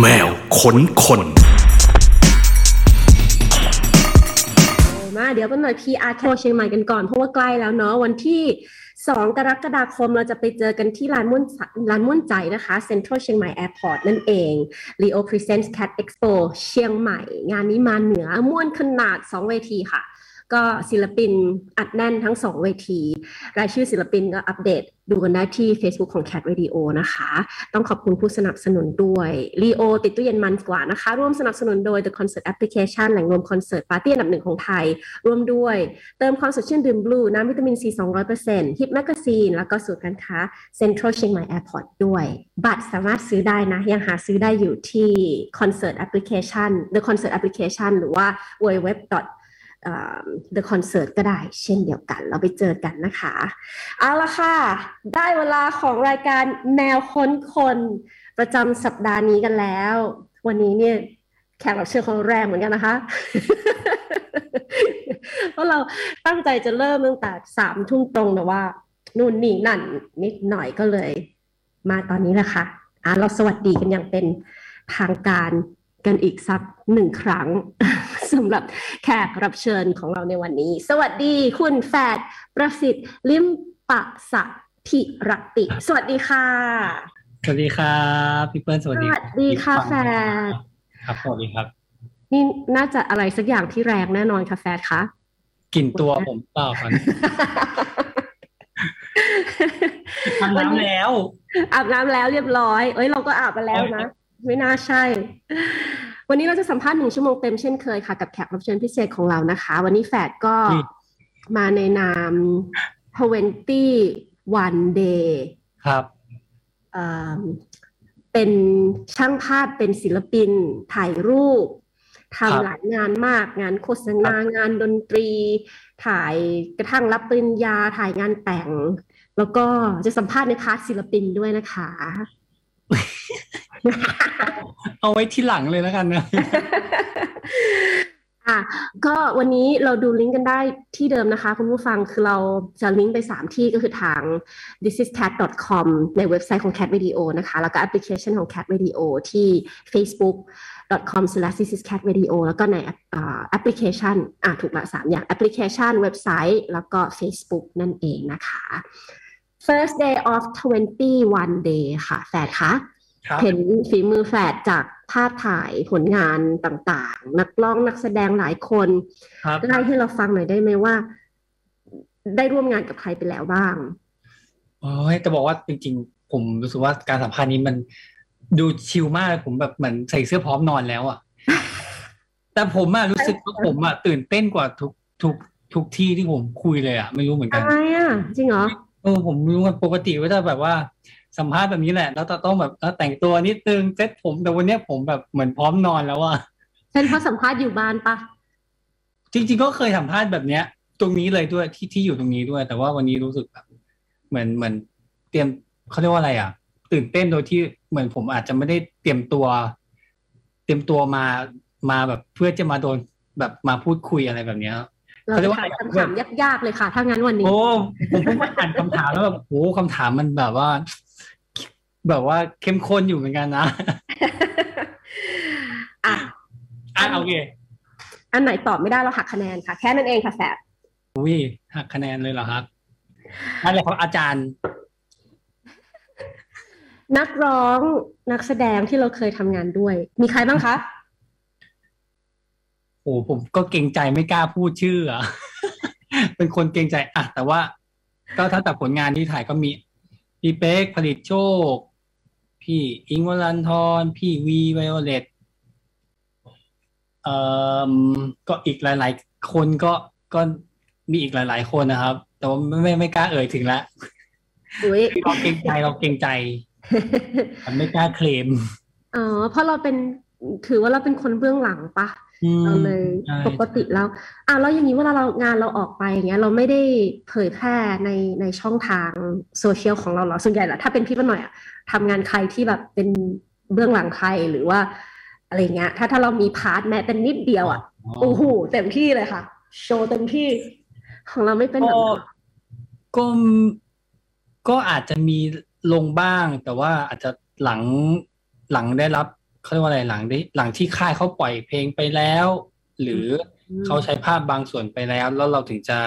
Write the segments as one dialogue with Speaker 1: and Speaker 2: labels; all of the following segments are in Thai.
Speaker 1: แมวขนคน
Speaker 2: มาเดี๋ยวกันหน่อย PR โทรเชียงใหม่กันก่อนเพราะว่าใกล้แล้วเนาะวันที่2กรกฎาคมเราจะไปเจอกันที่ร้านม่วนร้านม่วนใจนะคะ Central เชียงใหม่ Airport นั่นเอง Leo Presents Cat Expo เชียงใหม่ งานนี้มาเหนือม่วนขนาด 2 เวทีค่ะ ก็ศิลปินอัดแน่นทั้ง2เวที รายชื่อศิลปินก็อัปเดตดูกันได้ที่ Facebook ของ Cat Radio นะคะ ต้องขอบคุณผู้สนับสนุนด้วย Leo ติดตู้เย็นมันกว่านะคะ ร่วมสนับสนุนโดย The Concert Application แหล่งรวมคอนเสิร์ตปาร์ตี้อันดับหนึ่งของไทย ร่วมด้วย เติมความสดชื่นดื่มบลู น้ำวิตามินซี 200% Hip Magazine แล้วก็ศูนย์การค้า Central เชียงใหม่ Airport ด้วย บัตรสามารถซื้อได้นะ ยังหาซื้อได้อยู่ที่ Concert Application The Concert Application หรือว่า www The Concert ก็ได้เช่นเดียวกัน เราไปเจอกันนะคะ เอาละค่ะ ได้เวลาของรายการแมวค้นคนประจำสัปดาห์นี้กันแล้ว วันนี้เนี่ยแขกรับเชิญของแรงเหมือนกันนะคะเพราะเราตั้งใจจะเริ่มตั้งแต่สามทุ่มตรงแต่ว่า นู่นนี่นั่นนิดหน่อยก็เลย มาตอนนี้แหละค่ะอะเราสวัสดีกันอย่างเป็นทางการกันอีกสักหนึ่งครั้ง สำหรับแขกรับเชิญของเราในวันนี้ สวัสดีคุณแฟดประสิทธิ์ลิมปะสะพิรติ สวัสดีค่ะ
Speaker 3: สวัสดีครับพี่เปิ้ลสวัสดี
Speaker 2: สวัสดีค่ะแฟด
Speaker 3: ครับสวัสดีครับ
Speaker 2: นี่น่าจะอะไรสักอย่างที่แรงแน่นอนค่ะแฟดคะ
Speaker 3: กลิ่นตัวผมเปล่าครับอาบน้ำแล้ว
Speaker 2: อาบน้ำแล้วเรียบร้อย เอ้ยเราก็อาบมาแล้วนะ ไม่น่าใช่ วันนี้เราจะสัมภาษณ์หนึ่งชั่วโมงเต็มเช่นเคยค่ะ กับแขกรับเชิญพิเศษของเรานะคะ วันนี้แฟดก็มาในนาม20 one day
Speaker 3: ครับ
Speaker 2: เป็นช่างภาพเป็นศิลปิน ถ่ายรูป
Speaker 3: ครับ
Speaker 2: ทำหลายงานมากงานโฆษณางานดนตรี ถ่ายกระทั่งรับปริญญาถ่ายงานแต่ง แล้วก็จะสัมภาษณ์ใน part ศิลปินด้วยนะคะ
Speaker 3: เอาไว้ทีหลังเลยแล้วกันนะ
Speaker 2: อะก็วันนี้เราดูลิงก์กันได้ที่เดิมนะคะ คุณผู้ฟังคือเราจะลิงก์ไป 3 ที่ก็คือทาง thisiscat.com ในเว็บไซต์ของ Cat Radio นะคะ แล้วก็แอปพลิเคชันของ Cat Radio ที่ facebook.com slash thisiscatradio แล้วก็ในแอปแอปพลิเคชันอะถูกละสามอย่างแอปพลิเคชันเว็บไซต์ แล้วก็ Facebook นั่นเองนะคะ first day of 21 day ค่ะแฟดคะ
Speaker 3: ครับ
Speaker 2: เห็นฝีมือแฝดจากภาพถ่ายผลงานต่างๆ นักร้องนักแสดงหลายคน
Speaker 3: ครับ
Speaker 2: ไล่ให้เราฟังหน่อยได้ไหมว่า ได้ร่วมงานกับใครไปแล้วบ้าง
Speaker 3: โอ้ยแต่บอกว่าจริงๆ ผมรู้สึกว่าการสัมภาษณ์นี้มันดูชิลมากเลยผมแบบเหมือนใส่เสื้อพร้อมนอนแล้วอะ แต่ผมอะรู้สึกว่าผมอะตื่นเต้นกว่าทุกทุกทุกที่ที่ผมคุยเลยอะไม่รู้เหมือนกัน
Speaker 2: อะไรอะจริงเหรอ
Speaker 3: เออผมรู้ว่าปกติก็จะแบบว่า สัมภาษณ์แบบนี้แหละ แล้วจะต้องแบบเออแต่งตัวนิดนึงเซ็ตผมแต่วันเนี้ยผมแบบเหมือนพร้อมนอนแล้วอะ
Speaker 2: เป็นเพราะสัมภาษณ์อยู่บ้านปะ
Speaker 3: จริง ๆ ก็เคยสัมภาษณ์แบบเนี้ย ตรงนี้เลยด้วยที่ที่อยู่ตรงนี้ด้วย แต่ว่าวันนี้รู้สึกแบบ เหมือนเหมือนเตรียมเขาเรียกว่าอะไรอะ ตื่นเต้นโดยที่เหมือนผมอาจจะไม่ได้เตรียมตัว เตรียมตัวมามาแบบเพื่อจะมาโดนแบบมาพูดคุยอะไรแบบเนี้ย
Speaker 2: เรา
Speaker 3: เขาเรีย
Speaker 2: จะ
Speaker 3: กว่า
Speaker 2: ถามคำถามยากๆเลยค่ะ ถ้างั้นวันนี้
Speaker 3: โอ้ผมเพิ่งมาอ่านคำถามแล้วแบบโอ้คำถามมันแบบว่า แบบว่าเข้มข้นอยู่เหมือนกันนะ
Speaker 2: อะ
Speaker 3: อะโอเค
Speaker 2: อันไหนตอบไม่ได้เราหักคะแนนค่ะ แค่นั้นเองค่ะแฝด
Speaker 3: อุ้ยหักคะแนนเลยเหรอครับนั่นแหละครับอาจารย์
Speaker 2: นักร้องนักแสดงที่เราเคยทำงานด้วย มีใครบ้างคะ
Speaker 3: โอ้ผมก็เกรงใจไม่กล้าพูดชื่ออะเป็นคนเกรงใจอะแต่ว่า ก็ถ้าแต่ผลงานที่ถ่ายก็มีพี่เป๊กผลิตโชค พี่อิงค์วรันทรพี่วีไวโอเลตเอ่อก็อีกหลาย ๆ คนก็ก็มีอีกหลาย ๆ คนนะครับ แต่ว่าไม่ไม่ไม่กล้าเอ่ยถึงละ
Speaker 2: อุ้ย
Speaker 3: เราเกรงใจเราเกรงใจมันไม่กล้าเคลม
Speaker 2: อ๋อเพราะเราเป็นถือว่าเราเป็นคนเบื้องหลังปะ
Speaker 3: อืม
Speaker 2: เราเลย
Speaker 3: ใช่
Speaker 2: ปกติแล้วอะแล้วอย่างนี้เวลาเรางานเราออกไปอย่างเงี้ยเราไม่ได้เผยแพร่ในในช่องทางโซเชียลของเราเหรอส่วนใหญ่ละถ้าเป็นพี่ป้าหน่อยอะทำงานใครที่แบบเป็นเบื้องหลังใครหรือว่าอะไรเงี้ย ถ้าถ้าเรามีพาร์ทแม้แต่นิดเดียวอะโอ้โหเต็มที่เลยค่ะ โชว์เต็มที่ของเราไม่เป็นแบบ
Speaker 3: ก็
Speaker 2: นั้น
Speaker 3: ก็ก็อาจจะมีลงบ้าง แต่ว่าอาจจะหลังหลังได้รับ เขาเรียกว่าอะไรหลังได้หลังที่ค่ายเขาปล่อยเพลงไปแล้ว หรืออ
Speaker 2: ม
Speaker 3: เขาใช้ภาพบางส่วนไปแล้ว แล้วเราถึงจะ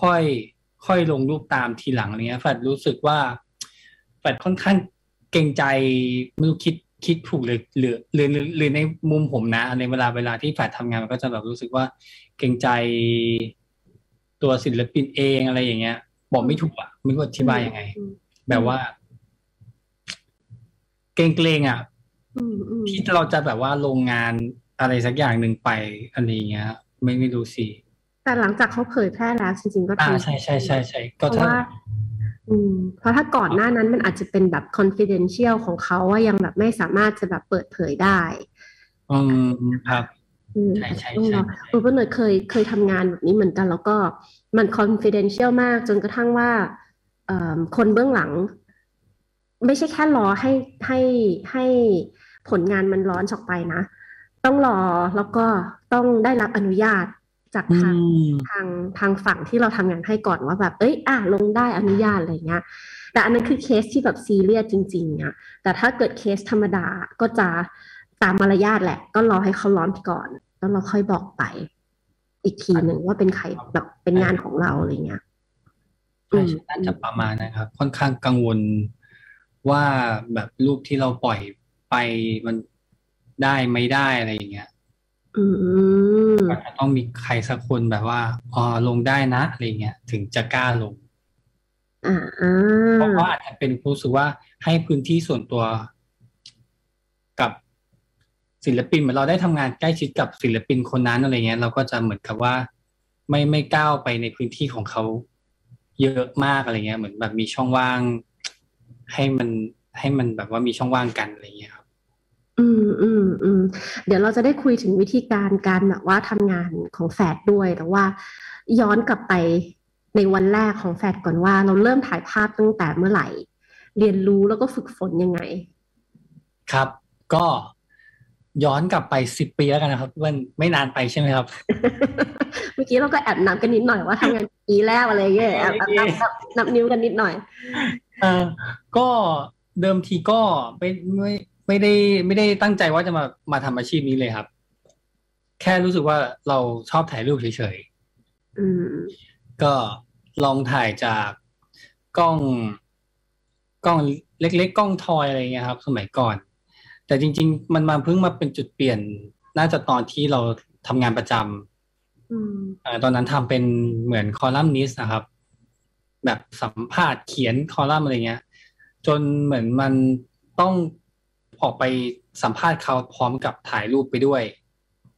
Speaker 3: ค่อยค่อยลงรูปตามทีหลังอะไรเงี้ยแฟดรู้สึกว่าแฟดค่อนข้างเกรงใจไม่รู้คิดคิดถูกหรือหรือหรือหรือหรือในมุมผมนะ ในเวลาเวลาที่แฟดทำงานมันก็จะแบบรู้สึกว่าเกรงใจตัวศิลปินเองอะไรอย่างเงี้ย บอกไม่ถูกอะไม่รู้อธิบายยังไง
Speaker 2: อืม
Speaker 3: แบบว่า เกรงเกรงๆอะ
Speaker 2: อืมอืม
Speaker 3: ที่เราจะแบบว่าโรงงานอะไรสักอย่างหนึ่งไปอะไรอย่างเงี้ย ไม่ไม่รู้สิ
Speaker 2: แต่หลังจากเขาเผยแพร่แล้วจริงๆก็
Speaker 3: อ่า
Speaker 2: ทำ
Speaker 3: ใช่ใช่ใช่ใช่
Speaker 2: เพ
Speaker 3: ก็
Speaker 2: ราะ
Speaker 3: ถ้า
Speaker 2: ว่าอืมเพราะถ้าก่อนหน้านั้นมันอาจจะเป็นแบบ confidential ของเขาว่ายังแบบไม่สามารถจะแบบเปิดเผยได้
Speaker 3: อืมครับ
Speaker 2: อืม
Speaker 3: ใช่ใช่
Speaker 2: ต้อง
Speaker 3: ใช่
Speaker 2: รอเออเพื่อนเนยเคยเคยทำงานแบบนี้เหมือนกัน แล้วก็มัน confidential มากจนกระทั่งว่าเอ่อคนเบื้องหลัง ไม่ใช่แค่รอให้ให้ให้ ผลงานมันร้อนออกไปนะ ต้องรอแล้วก็ต้องได้รับอนุญาตจาก
Speaker 3: อื
Speaker 2: ทาง
Speaker 3: ม
Speaker 2: ทางทางฝั่งที่เราทำงานให้ก่อนว่าแบบ เอ้ย อะลงได้อนุญาตอะไรเงี้ย แต่อันนั้นคือเคสที่แบบซีเรียสจริงๆอะแต่ถ้าเกิดเคสธรรมดาก็จะตามมารยาทแหละ ก็รอให้เขาร้อนก่อน แล้วเราค่อยบอกไป อีกทีหนึ่งว่าเป็นใครแบบเป็นงานของเราอะไรเงี้ย
Speaker 3: ใช่ใช่น่าจะประมาณนะครับ ค่อนข้างกังวลว่าแบบรูปที่เราปล่อย ไปมันได้ไม่ได้อะไรอย่างเงี้ย
Speaker 2: อืม
Speaker 3: ก็จะต้องมีใครสักคนแบบว่าอ๋อลงได้นะอะไรเงี้ยถึงจะกล้าลง
Speaker 2: อ่าอ่
Speaker 3: เพราะาว่าอาจจะเป็นรู้สึกว่าให้พื้นที่ส่วนตัวกับศิลปินเหมือนเราได้ทำงานใกล้ชิดกับศิลปินคนนั้นอะไรเงี้ย เราก็จะเหมือนกับว่า ไม่ไม่ก้าวไปในพื้นที่ของเขาเยอะมากอะไรเงี้ย เหมือนแบบมีช่องว่าง ให้มันให้มันแบบว่ามีช่องว่างกันอะไรเงี้ยครับ
Speaker 2: อืมอืมอืมเดี๋ยวเราจะได้คุยถึงวิธีการการแบบว่าทำงานของแฟดด้วย แต่ว่าย้อนกลับไปในวันแรกของแฟดก่อนว่า เราเริ่มถ่ายภาพตั้งแต่เมื่อไหร่ เรียนรู้แล้วก็ฝึกฝนยังไง
Speaker 3: ครับ ก็ย้อนกลับไปสิบปีแล้วกันนะครับมันไม่นานไปใช่ไหมครับ
Speaker 2: เมื่อกี้เราก็แอบนับกันนิดหน่อยว่าทำงานปีแรกอะไรเงี้ยแอบแอบนับนับนับนิ้วกันนิดหน่อย
Speaker 3: เออก็เดิมทีก็ไม่ไม่ ไม่ได้ไม่ได้ตั้งใจว่าจะมามาทำอาชีพนี้เลยครับ แค่รู้สึกว่าเราชอบถ่ายรูปเฉย
Speaker 2: อืม
Speaker 3: ๆก็ลองถ่ายจากกล้อง กล้องเล็ก ๆ กล้องทอยอะไรเงี้ยครับ สมัยก่อน แต่จริง ๆ มันมาเพิ่งมาเป็นจุดเปลี่ยน น่าจะตอนที่เราทำงานประจำ
Speaker 2: อืม
Speaker 3: เอ่อตอนนั้นทำเป็นเหมือนคอลัมนิสต์นะครับ แบบสัมภาษณ์เขียนคอลัมน์อะไรเงี้ย จนเหมือนมันต้อง ออกไปสัมภาษณ์เขาพร้อมกับถ่ายรูปไปด้วย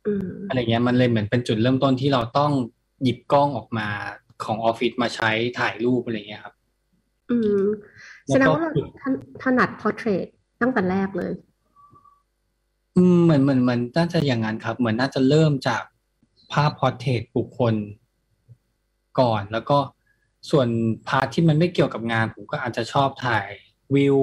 Speaker 2: อืม
Speaker 3: อะไรเงี้ยมันเลยเหมือนเป็นจุดเริ่มต้นที่เราต้องหยิบกล้องออกมาของออฟฟิศมาใช้ถ่ายรูปอะไรเงี้ยครับ
Speaker 2: อืม
Speaker 3: แล้วก็
Speaker 2: ดงว่าเราถนถนัด portrait ตั้งแต่แรกเลย
Speaker 3: อืมเหมือนเหมือนเหมือนน่าจะอย่างนั้นครับ เหมือนน่าจะเริ่มจากภาพ portrait บุคคลก่อนแล้วก็ส่วน part ที่มันไม่เกี่ยวกับงานผมก็อาจจะชอบถ่ายวิว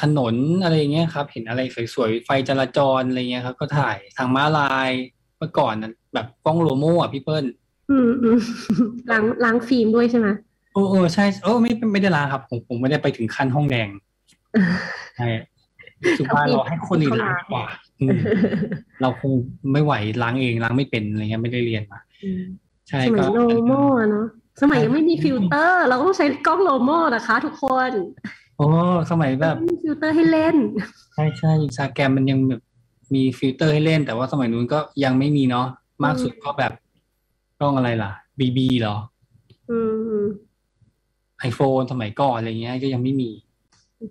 Speaker 3: ถนนอะไรอย่างเงี้ยครับ เห็นอะไรสวยๆ ไฟจราจรอะไรเงี้ยครับ ก็ถ่ายทางม้าลายเมื่อก่อนนั้นแบบกล้องโลโม่อะพี่เปิ้ล
Speaker 2: อืมอืมล้างล้างฟิล์มด้วยใช่ไหม
Speaker 3: โอ้เออใช่เออไม่ไม่ได้ล้างครับ ผมผมไม่ได้ไปถึงขั้นห้องแดงใช่รู้สึกว่าเราให้คนอื่นล้างดีกว่าอืมเราคงไม่ไหวล้างเองล้างไม่เป็นอะไรเงี้ยไม่ได้เรียนมา
Speaker 2: อืม
Speaker 3: ใช่ก็
Speaker 2: สมัยโลโม่อะเนาะสมัยยังไม่มีฟิลเตอร์ เราก็ต้องใช้กล้องโลโม่นะคะทุกคน
Speaker 3: โอ้สมัยแบบ
Speaker 2: ไม่มีฟิลเตอร์ให้เล่น
Speaker 3: ใช่ใช่อินสตาแกรมมันยังแบบมีฟิลเตอร์ให้เล่น แต่ว่าสมัยนู้นก็ยังไม่มีเนาะมากสุดก็แบบกล้องอะไรล่ะ BB เหรอ
Speaker 2: อืม
Speaker 3: ไอโฟนสมัยก่อนอะไรเงี้ยก็ยังไม่มี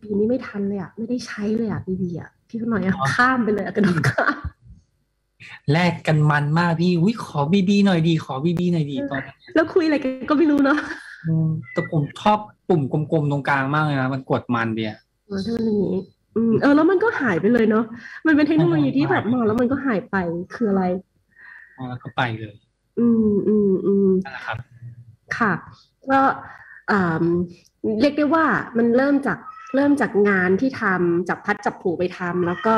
Speaker 2: ปีนี้ไม่ทันเลยอะ ไม่ได้ใช้เลยอะบีบีอะพี่หน่อยอะข้ามไปเลยอะกระโดดข้าม
Speaker 3: แลกกันมันมากพี่อุ้ยขอบีบีหน่อยดี ขอบีบีหน่อยดีตอนนั้น
Speaker 2: แล้วคุยอะไรกันก็ไม่รู้เนาะ
Speaker 3: อืมแต่ผมชอบ ปุ่มกลมๆตรงกลางมากเลยนะมันกดมันเดีย
Speaker 2: เออถ้ามันอย่างนี้อืมเออแล้วมันก็หายไปเลยเนาะมันเป็นเทคโนโลยีที่แบบมาแล้วมันก็หายไปคืออะไร
Speaker 3: แล้วก็ไปเลย
Speaker 2: อืมอืมอืม
Speaker 3: นั่นแหละครับ
Speaker 2: ค่ะก็อ่าเรียกได้ว่ามันเริ่มจากเริ่มจากงานที่ทำจับพัดจับผูไปทำแล้วก็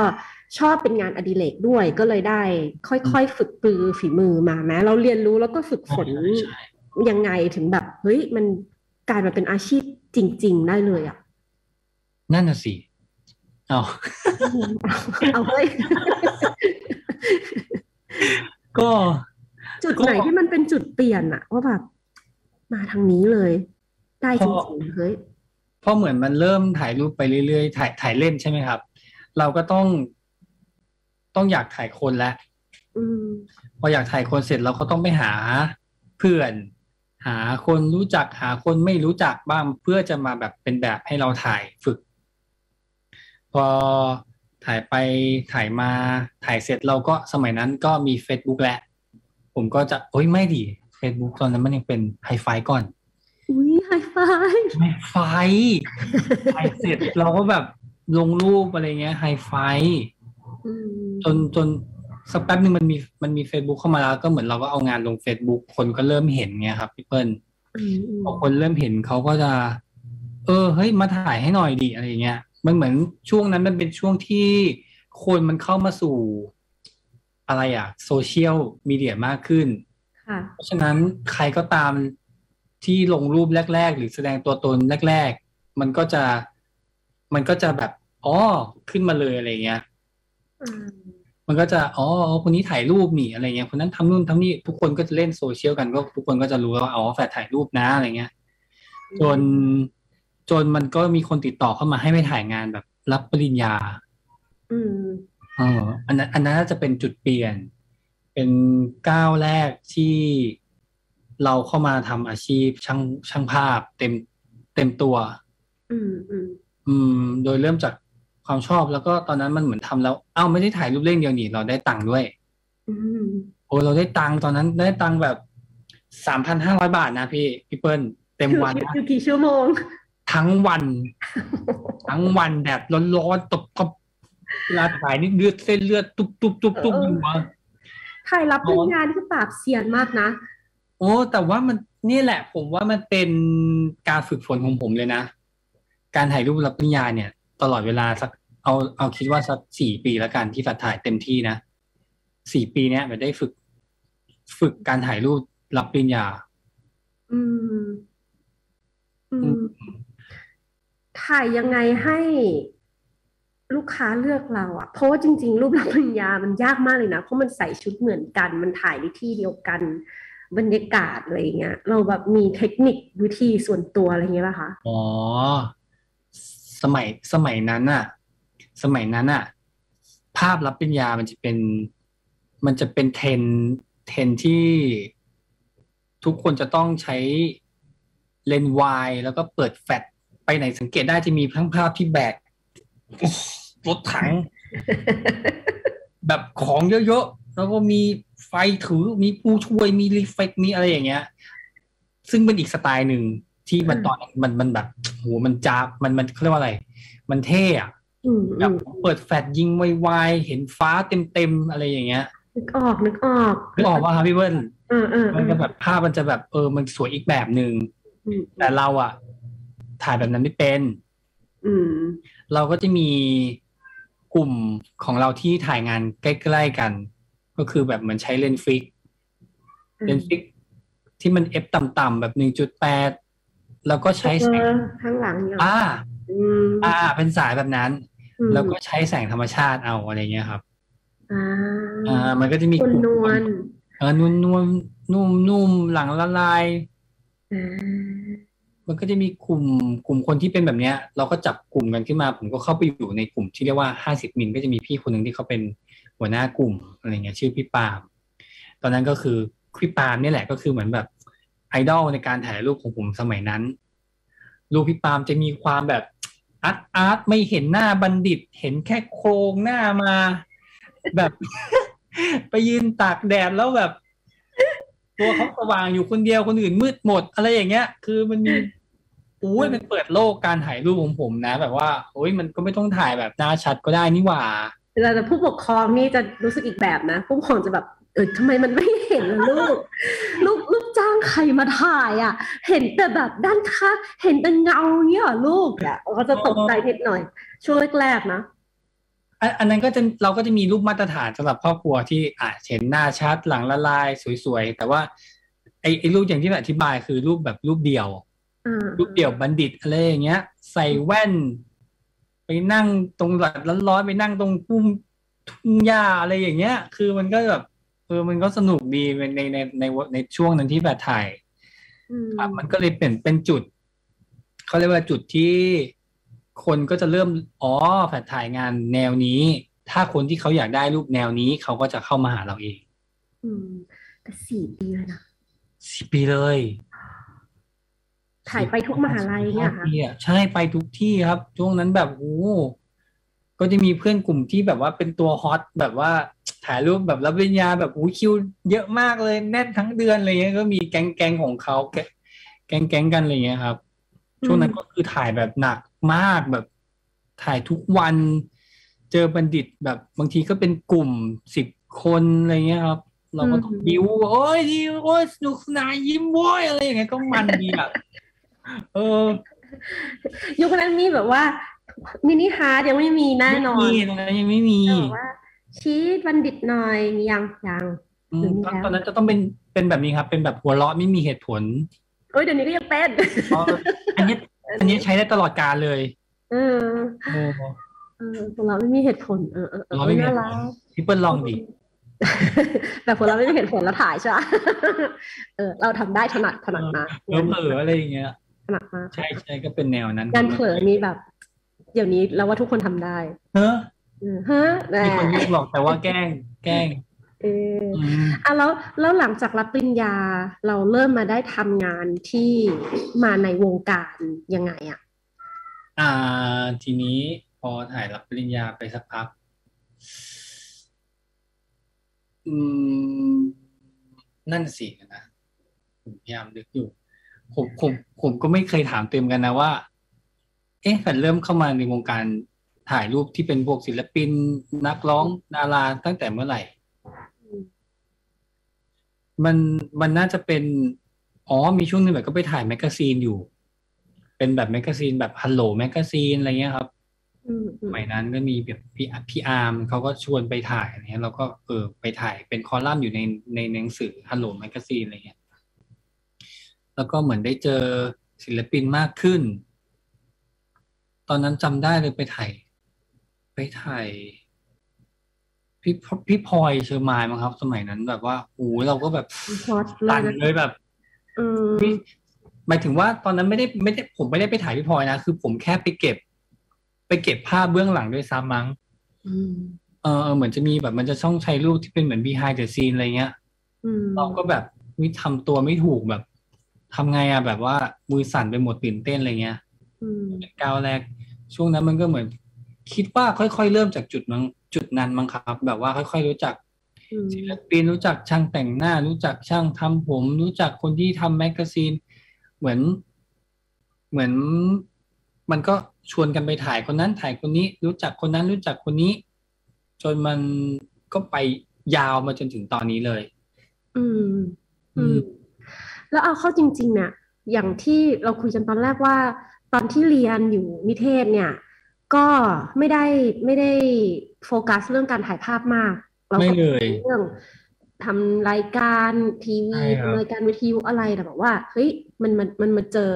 Speaker 2: ชอบเป็นงานอดิเรกด้วยก็เลยได้ ค่อยๆ ฝึกปรือฝีมือมาแม้เราเรียนรู้แล้วก็ฝึกฝน
Speaker 3: ใช่
Speaker 2: ยังไงถึงแบบเฮ้ยมัน กลายมาเป็นอาชีพจริง ๆ ได้เลยอะ
Speaker 3: นั่นน่ะสิเอา
Speaker 2: เอาเฮ้ย
Speaker 3: ก็
Speaker 2: จุดไหนที่มันเป็นจุดเปลี่ยนอะว่าแบบมาทางนี้เลย ได้จริงๆเฮ้ย
Speaker 3: เพราะเหมือนมันเริ่มถ่ายรูปไปเรื่อยๆถ่ายถ่ายเล่นใช่ไหมครับ เราก็ต้องต้องอยากถ่ายคนแล้ว
Speaker 2: อืม
Speaker 3: พออยากถ่ายคนเสร็จเราก็ต้องไปหาเพื่อน หาคนรู้จักหาคนไม่รู้จักบ้างเพื่อจะมาแบบเป็นแบบให้เราถ่ายฝึก พอถ่ายไปถ่ายมาถ่ายเสร็จเราก็สมัยนั้นก็มี Facebook แล้วผมก็จะโอ้ยไม่ดี Facebook ตอนนั้นมันยังเป็นไฮไฟก่อน
Speaker 2: อุ้ยไฮไฟ
Speaker 3: ไฮไฟถ่ายเสร็จเราก็แบบลงรูปอะไรเงี้ยไฮไฟ
Speaker 2: อืม
Speaker 3: จนจน สักแป๊บนึงมันมีมันมี Facebook เข้ามาแล้วก็เหมือนเราก็เอางานลง Facebook คนก็เริ่มเห็นไงครับพี่เปิ้ล
Speaker 2: อืมอืม
Speaker 3: พอคนเริ่มเห็นเขาก็จะ เออเฮ้ยมาถ่ายให้หน่อยดิอะไรอย่างเงี้ย มันเหมือนช่วงนั้นมันเป็นช่วงที่คนมันเข้ามาสู่อะไรอะโซเชียลมีเดียมากขึ้น
Speaker 2: ค่ะ
Speaker 3: เพราะฉะนั้นใครก็ตามที่ลงรูปแรก ๆ หรือแสดงตัวตนแรก ๆ มันก็จะมันก็จะแบบอ๋อขึ้นมาเลยอะไรเงี้ย
Speaker 2: อื ม
Speaker 3: มันก็จะอ๋อคนนี้ถ่ายรูปนี่อะไรเงี้ยคนนั้นทำนู่นทำนี่ทุกคนก็จะเล่นโซเชียลกันก็ทุกคนก็จะรู้ว่าอ๋อแฟนถ่ายรูปนะอะไรเงี้ย จนจนมันก็มีคนติดต่อเข้ามาให้ไปถ่ายงานแบบ รับปริญญา
Speaker 2: อืม
Speaker 3: เอออันนั้นอันนั้นน่าจะเป็นจุดเปลี่ยน เป็นก้าวแรกที่เราเข้ามาทำอาชีพช่างช่างภาพ เต็มเต็มตัว
Speaker 2: อืมอืม
Speaker 3: อืม โดยเริ่มจาก ความชอบแล้วก็ตอนนั้นมันเหมือนทำแล้ว เอ้าไม่ได้ถ่ายรูปเล่นเดียวนี่เราได้ตังค์ด้วย
Speaker 2: อืม
Speaker 3: โอ้เราได้ตังค์ตอนนั้นได้ตังค์แบบสามพันห้าร้อยบาทนะพี่พี่เปิ้ลเต็มวันนะ
Speaker 2: คือกี่ชั่วโมง
Speaker 3: ทั้งวัน ทั้งวันแดดร้อนๆตบตบเวลาถ่ายนี่เลือดเส้นเลือดตุบตุบตุบตุบ
Speaker 2: เออ
Speaker 3: อยู่อะ
Speaker 2: ถ่ายรับปริญญานี่คือปราบเซียนมากนะ
Speaker 3: โอ้แต่ว่ามันนี่แหละ ผมว่ามันเป็นการฝึกฝนของผมเลยนะ การถ่ายรูปรับปริญญาเนี่ย ตลอดเวลาสักเอาเอาคิดว่าสักสี่ปีแล้วกันที่ฝัดถ่ายเต็มที่นะสี่ปีเนี้ยมันได้ฝึก ฝึกการถ่ายรูปรับปริญญา
Speaker 2: อืมอื
Speaker 3: อื
Speaker 2: ม ถ่ายยังไงให้ลูกค้าเลือกเราอะเพราะว่าจริง ๆ รูปรับปริญญามันยากมากเลยนะ เพราะมันใส่ชุดเหมือนกัน มันถ่ายในที่เดียวกัน บรรยากาศอะไรอย่างเงี้ย เราแบบมีเทคนิควิธีส่วนตัวอะไรอย่างเงี้ยป่ะคะ
Speaker 3: อ๋อ สมัยสมัยนั้นอะสมัยนั้นอะภาพรับปริญญามันจะเป็น มันจะเป็นเทรนด์เทรนด์ที่ทุกคนจะต้องใช้เลนส์วายแล้วก็เปิดแฟลชไปไหนสังเกตได้จะมีทั้งภาพที่แบกรถถัง แบบของเยอะๆ แล้วก็มีไฟถือมีผู้ช่วยมี reflect มีอะไรอย่างเงี้ย ซึ่งเป็นอีกสไตล์หนึ่ง ที่มัน
Speaker 2: อืม
Speaker 3: ตอนนั้นมันมันแบบโหมันจ้าบมันมันเขาเรียกว่าอะไร มันเท่อะ
Speaker 2: อืม
Speaker 3: แบ
Speaker 2: อืม
Speaker 3: เปิดแฟลชยิงไวๆเห็นฟ้าเต็มๆอะไรอย่างเงี้ย
Speaker 2: นึกออกนึกออก
Speaker 3: นึกออกป่ะครับพี่เบิ้ล
Speaker 2: เออเออเอ
Speaker 3: มันก็แบบภาพมันจะแบบเออมันสวยอีกแบบหนึ่ง
Speaker 2: อืม
Speaker 3: แต่เราอะถ่ายแบบนั้นไม่เป็น
Speaker 2: อืม
Speaker 3: เราก็จะมีกลุ่มของเราที่ถ่ายงานใกล้ๆกัน ก็คือแบบเหมือนใช้เลนส์ fix เลนส์ fixที่มันเอฟต่ำๆแบบหนึ่งจุดแปด แล้วก็ใช้แส
Speaker 2: เองอข้างหลังเนี่ยเหรอ
Speaker 3: อ่า
Speaker 2: อืม
Speaker 3: อ่า เป็นสายแบบนั้น
Speaker 2: อืม
Speaker 3: แล้วก็ใช้แสงธรรมชาติเอาอะไรเงี้ยครับ
Speaker 2: อ่า
Speaker 3: อ่ามันก็จะมี
Speaker 2: นวล
Speaker 3: กลุ่ม
Speaker 2: นวล
Speaker 3: เออนวลนวลนุ่มนุ่มหลังละลาย
Speaker 2: อ่า
Speaker 3: มันก็จะมีกลุ่มกลุ่มคนที่เป็นแบบเนี้ย เราก็จับกลุ่มกันขึ้นมา ผมก็เข้าไปอยู่ในกลุ่มที่เรียกว่าห้าสิบมิลก็จะมีพี่คนหนึ่งที่เขาเป็นหัวหน้ากลุ่มอะไรเงี้ยชื่อพี่ปาล์มตอนนั้นก็คือพี่ปาล์มเนี่ยแหละก็คือเหมือนแบบไอ ดอลในการถ่ายรูปของผมสมัยนั้น รูปพี่ปามจะมีความแบบอาร์ตอาร์ตไม่เห็นหน้าบัณฑิต เห็นแค่โครงหน้ามา แบบ ไปยืนตากแดดแล้วแบบ ตัวเขาสว่างอยู่คนเดียวคนอื่นมืดหมด อะไรอย่างเงี้ย คือมันมีโอ้ยมันเปิดโลกการถ่ายรูปของผมนะ แบบว่าโอ้ยมันก็ไม่ต้องถ่ายแบบหน้าชัดก็ได้นี่หว่า
Speaker 2: แต่ผู้ปกครองนี่จะรู้สึกอีกแบบนะผู้ปกครองจะแบบ เออทำไมมันไม่เห็นล่ะลูก ลูกลูกจ้างใครมาถ่ายอะ เห็นแต่แบบด้านข้างเห็นแต่เงาเงี้ยเหรอลูกอะเขาจะตกใจนิดหน่อย ช่วงแรกๆนะ
Speaker 3: อันอันนั้นก็จะเราก็จะมีรูปมาตรฐานสำหรับครอบครัวที่อาจเห็นหน้าชัดหลังละลายสวยๆ แต่ว่าไอ้ไอ้รูปอย่างที่อธิบายคือรูปแบบรูปเดียว
Speaker 2: อ่า
Speaker 3: รูปเดี่ยวบัณฑิตอะไรอย่างเงี้ย ใส่แว่น ไปนั่งตรงหลัดร้อนๆไปนั่งตรงพุ่มทุ่งหญ้าอะไรอย่างเงี้ย คือมันก็แบบ เออมันก็สนุกดีในในในในในช่วงนั้นที่แบบถ่าย
Speaker 2: อืม
Speaker 3: ครับมันก็เลยเป็นเป็นจุดเขาเรียกว่าจุดที่คนก็จะเริ่มอ๋อแผดถ่ายงานแนวนี้ ถ้าคนที่เขาอยากได้รูปแนวนี้เขาก็จะเข้ามาหาเราเอง
Speaker 2: อืมแต่สี่ปีเลยนะ
Speaker 3: สิบปีเลย
Speaker 2: ถ่ายไปทุกมหาลัยเนี่ยค่ะ
Speaker 3: ปีอะใช่ไปทุกที่ครับ ช่วงนั้นแบบโอ้โหก็จะมีเพื่อนกลุ่มที่แบบว่าเป็นตัวฮอตแบบว่า ถ่ายรูปแบบรับปริญญาแบบอู้คิว เยอะมากเลยแน่นทั้งเดือนอะไรเงี้ยก็มีแก๊งแก๊งของเขาแก๊งแก๊งแก๊งกันอะไรเงี้ยครับ ช่วงนั้นก็คือถ่ายแบบหนักมากแบบถ่ายทุกวัน เจอบัณฑิตแบบบางทีก็เป็นกลุ่มสิบคนอะไรเงี้ยครับ เราก็ต้อง
Speaker 2: อืม
Speaker 3: บิวโอ้ยดีโอ้ยสนุกสนานยิ้มโว้ยอะไรอย่างเงี้ยก็มันดีอะเออ
Speaker 2: ยุคนั้นมีแบบว่ามินิฮาร์ดยังไม่มีแน่นอน
Speaker 3: ไม่มีตรงนั้นยังไม่มี
Speaker 2: แต่ว่า ชี้บัณฑิตหน่อยมียังยัง
Speaker 3: อืม
Speaker 2: ถึง
Speaker 3: ตอน
Speaker 2: แล้ว
Speaker 3: ตอนนั้นจะต้องเป็นเป็นแบบนี้ครับ เป็นแบบหัวเราะไม่มีเหตุผล
Speaker 2: โอ้ยเดี๋ยวนี้ก็ยังเป็น
Speaker 3: เพราะอันนี้อันนี้ใช้ได้ตลอดกาลเลย
Speaker 2: เออ
Speaker 3: โอ้
Speaker 2: เออของเราไม่มีเหตุผล เออเออเออ
Speaker 3: เราไม่มีเห
Speaker 2: น่า
Speaker 3: ตุผ
Speaker 2: รั
Speaker 3: ล
Speaker 2: ก
Speaker 3: พี่เปิ้ลลองดิ
Speaker 2: แบบของเราไม่มีเหตุผลแล้วถ่ายใช่ไหมเออ เราทำได้ถนัดถนัดมาก
Speaker 3: เออเผลอๆอะไรอย่างเงี้ย
Speaker 2: ถนัดมาก
Speaker 3: ใช่ใช่ก็เป็นแนวนั้น
Speaker 2: การเผลอนี่แบบ เดี๋ยวนี้เราว่าทุกคนทำได้
Speaker 3: เฮ้อ
Speaker 2: เออ ฮะแหม
Speaker 3: มีคนยุกหรอกแต่ว่าแกล้ง แกล้ง
Speaker 2: เออ
Speaker 3: อืม
Speaker 2: อะแล้วแล้วหลังจากรับปริญญาเราเริ่มมาได้ทำงานที่มาในวงการยังไงอะ
Speaker 3: อ่า ทีนี้พอถ่ายรับปริญญาไปสักพัก อืม นั่นสินะผมพยายามนึกอยู่ ผมผมผมก็ไม่เคยถามเต็มกันนะว่า เอ๊ะแฟนเริ่มเข้ามาในวงการ ถ่ายรูปที่เป็นพวกศิลปินนักร้องดาราตั้งแต่เมื่อไหร่ มันมันน่าจะเป็น อ๋อมีช่วงหนึ่งแบบก็ไปถ่าย magazine อยู่ เป็นแบบ magazine แบบ Hello Magazine อะไรเงี้ยครับ
Speaker 2: อืมอืม
Speaker 3: ส
Speaker 2: มั
Speaker 3: ยนั้นก็มีแบบพี่พี่อาร์มเขาก็ชวนไปถ่ายอะไรเงี้ยเราก็เออไปถ่ายเป็นคอลัมน์อยู่ในในหนังสือ Hello Magazine อะไรเงี้ยแล้วก็เหมือนได้เจอศิลปินมากขึ้น ตอนนั้นจำได้เลยไปถ่าย ไปถ่ายพี่พี่พลอยเฌอมาลย์มั้งครับ สมัยนั้นแบบว่าโอ้โหเราก็แบบ
Speaker 2: hot เลย
Speaker 3: ต
Speaker 2: อ
Speaker 3: น
Speaker 2: นั้น
Speaker 3: เลยแบบ
Speaker 2: อืม
Speaker 3: พี่หมายถึงว่าตอนนั้นไม่ได้ไม่ได้ผมไม่ได้ไปถ่ายพี่พลอยนะคือผมแค่ไปเก็บ ไปเก็บภาพเบื้องหลังด้วยซ้ำมั้ง
Speaker 2: อืม
Speaker 3: เออเออเหมือนจะมีแบบมันจะต้องใช้รูปที่เป็นเหมือน behind the scene อะไรเงี้ย
Speaker 2: อืม
Speaker 3: เราก็แบบวิทำตัวไม่ถูกแบบทำไงอะแบบว่ามือสั่นไปหมดตื่นเต้นอะไรเงี้ย
Speaker 2: อืม
Speaker 3: เป็นก้าวแรก ช่วงนั้นมันก็เหมือน คิดว่าค่อยๆ เริ่มจากจุดนั้นจุดนั้นมั้งครับ แบบว่าค่อย ๆ รู้จัก
Speaker 2: อืม
Speaker 3: ศิลปินรู้จักช่างแต่งหน้า รู้จักช่างทำผม รู้จักคนที่ทำแมกกาซีน เหมือน เหมือน มันก็ชวนกันไปถ่ายคนนั้นถ่ายคนนี้ รู้จักคนนั้นรู้จักคนนี้ จนมันก็ไปยาวมาจนถึงตอนนี้เลย
Speaker 2: อืม อืม แล้วเอาเข้าจริง ๆ เนี่ยอย่างที่เราคุยกันตอนแรกว่า ตอนที่เรียนอยู่นิเทศเนี่ย ก็ไม่ได้ไม่ได้โฟกัสเรื่องการถ่ายภาพมากเรา
Speaker 3: ไม่
Speaker 2: ก็
Speaker 3: เลย
Speaker 2: เรื่องทำรายการทีวี
Speaker 3: ใช่ครับ
Speaker 2: ทำรายการวิทยุอะไรแต่แบบว่าเฮ้ยมันมันมันมาเจอ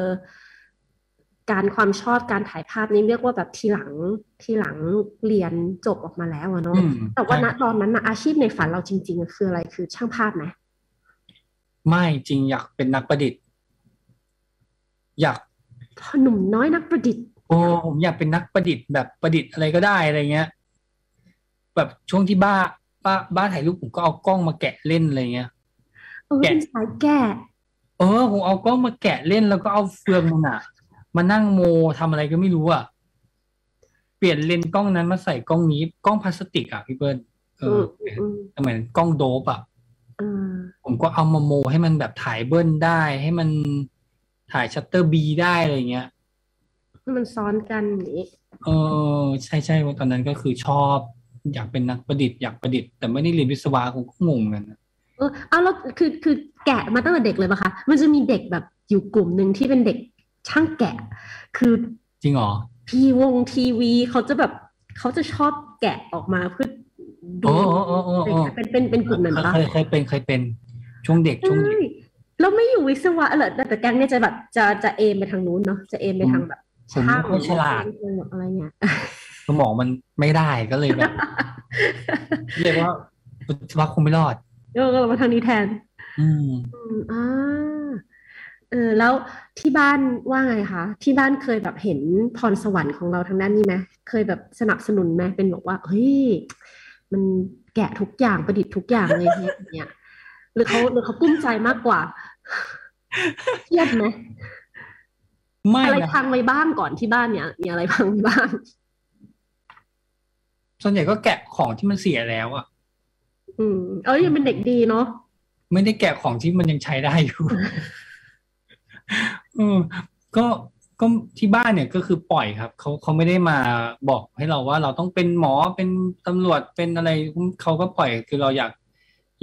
Speaker 2: การความชอบการถ่ายภาพนี้เรียกว่าแบบทีหลังทีหลังเรียนจบออกมาแล้วอะเนาะ
Speaker 3: อืม
Speaker 2: แต่ว่าณ
Speaker 3: ใช่
Speaker 2: ตอนนั้นนะอาชีพในฝันเราจริงๆอะคืออะไรคือช่างภาพไหม
Speaker 3: ไม่จริงอยากเป็นนักประดิษฐ์ อยาก
Speaker 2: พอหนุ่มน้อยนักประดิษฐ์
Speaker 3: โอ้ผมอยากเป็นนักประดิษฐ์แบบประดิษฐ์อะไรก็ได้อะไรเงี้ย แบบช่วงที่บ้าบ้าบ้าถ่ายรูปผมก็เอากล้องมาแกะเล่นอะไรเงี้ย
Speaker 2: เออ
Speaker 3: แกะ
Speaker 2: เป็นสายแก่
Speaker 3: เออผมเอากล้องมาแกะเล่นแล้วก็เอาเฟืองมันอะมานั่งโมทำอะไรก็ไม่รู้อะเปลี่ยนเลนส์กล้องนั้นมาใส่กล้องนี้กล้องพลาสติกอะพี่เปิ้ลเอ
Speaker 2: อ
Speaker 3: อื
Speaker 2: มอืม
Speaker 3: สมัยนั้นกล้องโดปอะ
Speaker 2: อืม
Speaker 3: ผมก็เอามาโมให้มันแบบถ่ายเบิ้ลได้ ให้มันถ่าย shutter B ได้อะไรเงี้ย
Speaker 2: มันซ้อนกันอย่างนี้
Speaker 3: เออใช่ใช่ว่าตอนนั้นก็คือชอบ อยากเป็นนักประดิษฐ์อยากประดิษฐ์แต่ไม่ได้เรียนวิศวะผมก็งงกันนะ
Speaker 2: เออเอาแล้วคือคือแกะมาตั้งแต่เด็กเลยปะคะ มันจะมีเด็กแบบอยู่กลุ่มหนึ่งที่เป็นเด็กช่างแกะ คือ
Speaker 3: จริงเหรอ
Speaker 2: ทีวงทีวีเขาจะแบบเขาจะชอบแกะออกมาเพื่อดู
Speaker 3: โอ้โอ้โอ้โอ้โอ้
Speaker 2: เป็นเป็นเป็นกลุ่มนั้นปะ
Speaker 3: เคยเคยเป็นเคยเป็นช่วงเด็กช่วงเด็ก
Speaker 2: ใช่แล้วไม่อยู่วิศวะเหรอแต่แต่แก๊งเนี่ยจะแบบจะจะเอมไปทางนู้นเนาะจะเอมไปทางแบบ
Speaker 3: ผมไม่ค่อยฉลาด
Speaker 2: อะไรเงี้ย
Speaker 3: มองมันไม่ได้ก็เลยแบบเรียกว่าว่าคงไม่รอด
Speaker 2: เออเรามาทางนี้แทน
Speaker 3: อืม
Speaker 2: อืมอ่าเออแล้วที่บ้านว่าไงคะที่บ้านเคยแบบเห็นพรสวรรค์ของเราทางด้านนี้ไหมเคยแบบสนับสนุนไหมเป็นบอกว่าเฮ้ยมันแกะทุกอย่างประดิษฐ์ทุกอย่างเลยเนี่ยหรือเขาหรือเขากุ้มใจมากกว่าเครียดไหม
Speaker 3: ไม่
Speaker 2: อะไร
Speaker 3: นะ
Speaker 2: พังไปบ้างก่อนที่บ้านเนี่ย มีอะไรพังไปบ้าง
Speaker 3: ส่วนใหญ่ก็แกะของที่มันเสียแล้วอะ
Speaker 2: อืม เอ้ยยังเป็นเด็กดีเนาะ
Speaker 3: ไม่ได้แกะของที่มันยังใช้ได้อยู่อืมก็ก็ที่บ้านเนี่ยก็คือปล่อยครับเขาเขาไม่ได้มาบอกให้เราว่าเราต้องเป็นหมอเป็นตำรวจเป็นอะไรเขาก็ปล่อยคือเราอยาก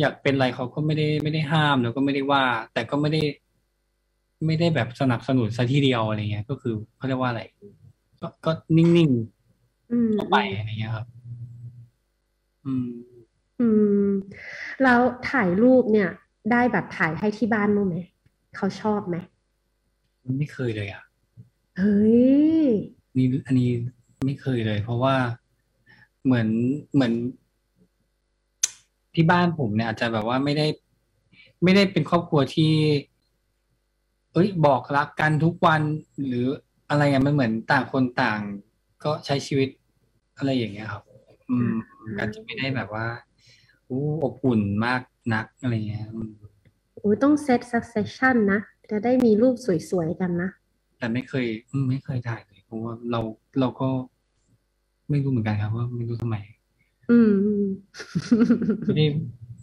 Speaker 3: อยากเป็นอะไรเขาก็ไม่ได้ไม่ได้ห้ามแล้วก็ไม่ได้ว่า แต่ก็ไม่ได้ ไม่ได้แบบสนับสนุนซะทีเดียวอะไรเงี้ย ก็คือเขาเรียกว่าอะไร ก็ก็นิ่ง
Speaker 2: อืม
Speaker 3: ๆเข้าไปอะไรเงี้ยครับ อืม
Speaker 2: อืม แล้วถ่ายรูปเนี่ย ได้แบบถ่ายให้ที่บ้านมั้างไหมเขาชอบไหม
Speaker 3: ไม่เคยเลยอะ
Speaker 2: เฮ้ย
Speaker 3: นี่อันนี้ไม่เคยเลย เพราะว่าเหมือนเหมือน ที่บ้านผมเนี่ยอาจจะแบบว่าไม่ได้ ไม่ได้เป็นครอบครัวที่ เอ้ยบอกรักกันทุกวันหรืออะไรเงี้ยมันเหมือนต่างคนต่าง ก็ใช้ชีวิตอะไรอย่างเงี้ยครับ อืมอาจจะไม่ได้แบบว่าอู้อบอุ่นมากนักอะไรเงี้ยอืม
Speaker 2: โอ้ยต้องเซต succession นะจะได้มีรูปสวยๆกันนะ
Speaker 3: แต่ไม่เคยอืมไม่เคยถ่ายเลยเพราะว่าเราเราก็ไม่รู้เหมือนกันครับว่าไม่รู้ทำไม
Speaker 2: อืมอืม
Speaker 3: ไม่ได้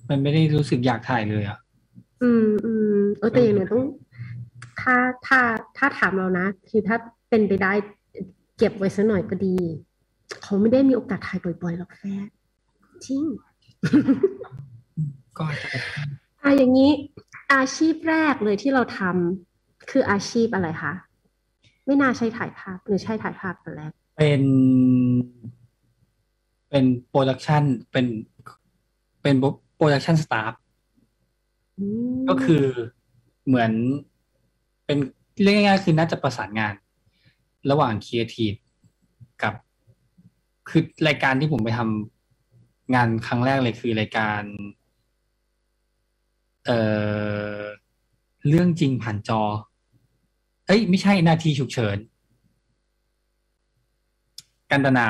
Speaker 3: มันไม่ได้รู้สึกอยากถ่ายเลยอะ
Speaker 2: อืมอืมเออแต่อย่างน้อยต้อง ถ้าถ้าถ้าถามเรานะ คือถ้าเป็นไปได้เก็บไว้สักหน่อยก็ดี เขาไม่ได้มีโอกาสถ่ายบ่อยๆหรอกแฟนจริง
Speaker 3: ก็อาจจะเป็น
Speaker 2: อะอย่างนี้ อาชีพแรกเลยที่เราทำคืออาชีพอะไรคะไม่น่าใช่ถ่ายภาพหรือใช่ถ่ายภาพอันแรก
Speaker 3: เป็น เป็นโปรดักชันเป็นเป็น production staff
Speaker 2: อืม
Speaker 3: ก็คือเหมือน เป็นเรียกง่ายๆคือน่าจะประสานงาน ระหว่างครีเอทีฟกับคือรายการที่ผมไปทำงานครั้งแรกเลยคือรายการ เอ่อเรื่องจริงผ่านจอ เอ้ย ไม่ใช่นาทีฉุกเฉิน กันตนา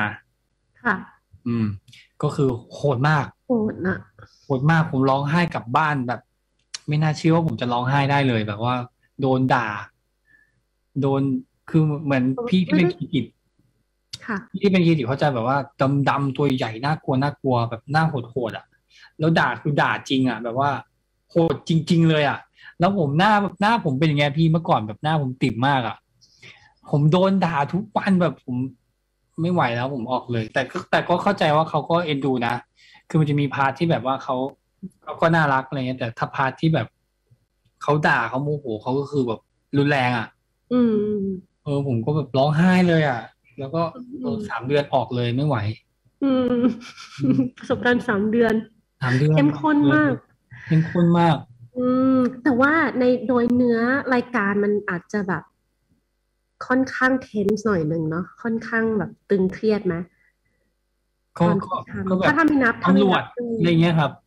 Speaker 2: ค่ะ
Speaker 3: อืม ก็คือโหดมาก
Speaker 2: โหดนะ
Speaker 3: โหดมากผมร้องไห้กลับบ้านแบบ ไม่น่าเชื่อว่าผมจะร้องไห้ได้เลยแบบว่า โดนด่า โดนคือเหมือนพี่ที่เป็นครีเอทีฟ
Speaker 2: ค่ะ
Speaker 3: พี่ที่เป็นครีเอทีฟเขาจะแบบว่าดำดำๆตัวใหญ่น่ากลัวน่ากลัวแบบหน้าโหดโหดๆอะ แล้วด่าคือด่าจริง อะ แบบว่า โหดจริง ๆ เลยอะ แล้วผมหน้าแบบหน้าผมเป็นอย่างไงพี่เมื่อก่อนแบบหน้าผมติ๋มมากอะ ผมโดนด่าทุกวันแบบผมไม่ไหวแล้วผมออกเลย แต่ก็แต่ก็เข้าใจว่าเขาก็เอ็นดูนะ คือมันจะมี part ที่แบบว่าเขาเขาก็น่ารักอะไรเงี้ยแต่ถ้า part ที่แบบ เขาด่าเขาโมโหเขาก็คือแบบรุนแรงอะ
Speaker 2: อืม
Speaker 3: เออ ผมก็แบบร้องไห้เลยอะ แล้วก็เออ
Speaker 2: อืม
Speaker 3: สามเดือนออกเลยไม่ไหว
Speaker 2: อืมประสบการณ์สามเดือน
Speaker 3: สามเดือน
Speaker 2: เข้มข้นมาก
Speaker 3: เข้มข้นมาก
Speaker 2: อืม แต่ว่าในโดยเนื้อรายการมันอาจจะแบบ ค่อนข้างเทนส์หน่อยหนึ่งเนาะค่อนข้างแบบตึงเครียดไหม
Speaker 3: ก็
Speaker 2: ตอน
Speaker 3: ก็
Speaker 2: ที่ทำ
Speaker 3: ก็แบ
Speaker 2: ถ้า
Speaker 3: บ
Speaker 2: ถ้าไม่นับถ้า
Speaker 3: ตำ
Speaker 2: ไม่
Speaker 3: รว
Speaker 2: นั
Speaker 3: จ
Speaker 2: บอืม
Speaker 3: อะไรเงี้ยครับ
Speaker 2: อืม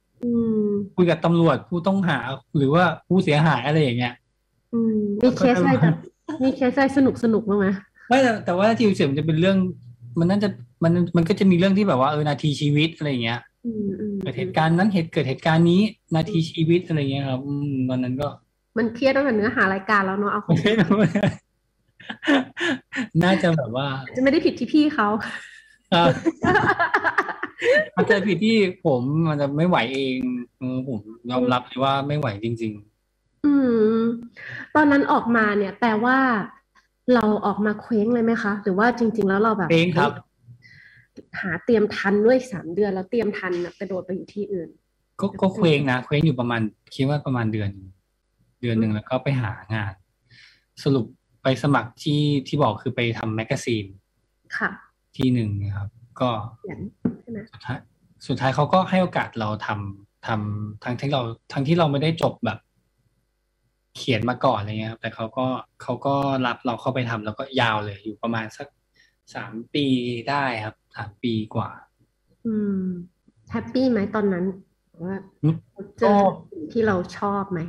Speaker 3: คุยกับตำรวจผู้ต้องหาหรือว่าผู้เสียหายอะไรอย่างเงี้ย
Speaker 2: อืมมีเคสอะไรแบบมีเคสอะไรสนุกสนุกบ้างไหม
Speaker 3: ไม่แต่แต่ว่าทีวีเสียมันจะเป็นเรื่อง มันน่าจะมันมันก็จะมีเรื่องที่แบบว่าเออนาทีชีวิตอะไรอย่างเงี้ย
Speaker 2: อืมอืม
Speaker 3: เกิดเหตุการณ์นั้นเหตุเกิดเหตุการณ์นี้ นาทีชีวิตอะไรเงี้ยครับอืมวันนั้นก็
Speaker 2: มันเครียดตั้งแต่เนื้อหารายการแล้วเนาะเอาของ
Speaker 3: ไม่รู้น่าจะแบบว่า
Speaker 2: จะไม่ได้ผิดที่พี่เขา
Speaker 3: อ่าอาจจะผิดที่ผมมันจะไม่ไหวเองเออผมยอมรับเลยว่าไม่ไหวจริง
Speaker 2: อืม ตอนนั้นออกมาเนี่ย แปลว่าเราออกมาเคว้งเลยไหมคะ หรือว่าจริง ๆ แล้วเราแบบ
Speaker 3: ๆเองครับ
Speaker 2: หาเตรียมทันด้วยสามเดือนแล้วเตรียมทันแบบกระโดดไปอยู่ที่อื่น
Speaker 3: ก็ก็เคว้งนะเคว้งอยู่ประมาณคิดว่าประมาณเดือนหนึ่งเดือนหนึ่งแล้วก็ไปหางาน สรุปไปสมัครที่ที่บอกคือไปทำแมกกาซีน
Speaker 2: ค่ะ
Speaker 3: ที่หนึ่งนะครับ ก็
Speaker 2: เขียนใช่ไหม
Speaker 3: สุดท้ายสุดท้ายเขาก็ให้โอกาสเราทำทำทั้งที่เราทั้งที่เราไม่ได้จบแบบ เขียนมาก่อนอะไรเงี้ยครับแต่เขาก็เขาก็รับเราเข้าไปทำแล้วก็ยาวเลย อยู่ประมาณสักสามปีได้ครับสามปีกว่า
Speaker 2: อืม happy ไหมตอนนั้นว่า
Speaker 3: อืม
Speaker 2: เจอสิ่งที่เราชอบไหม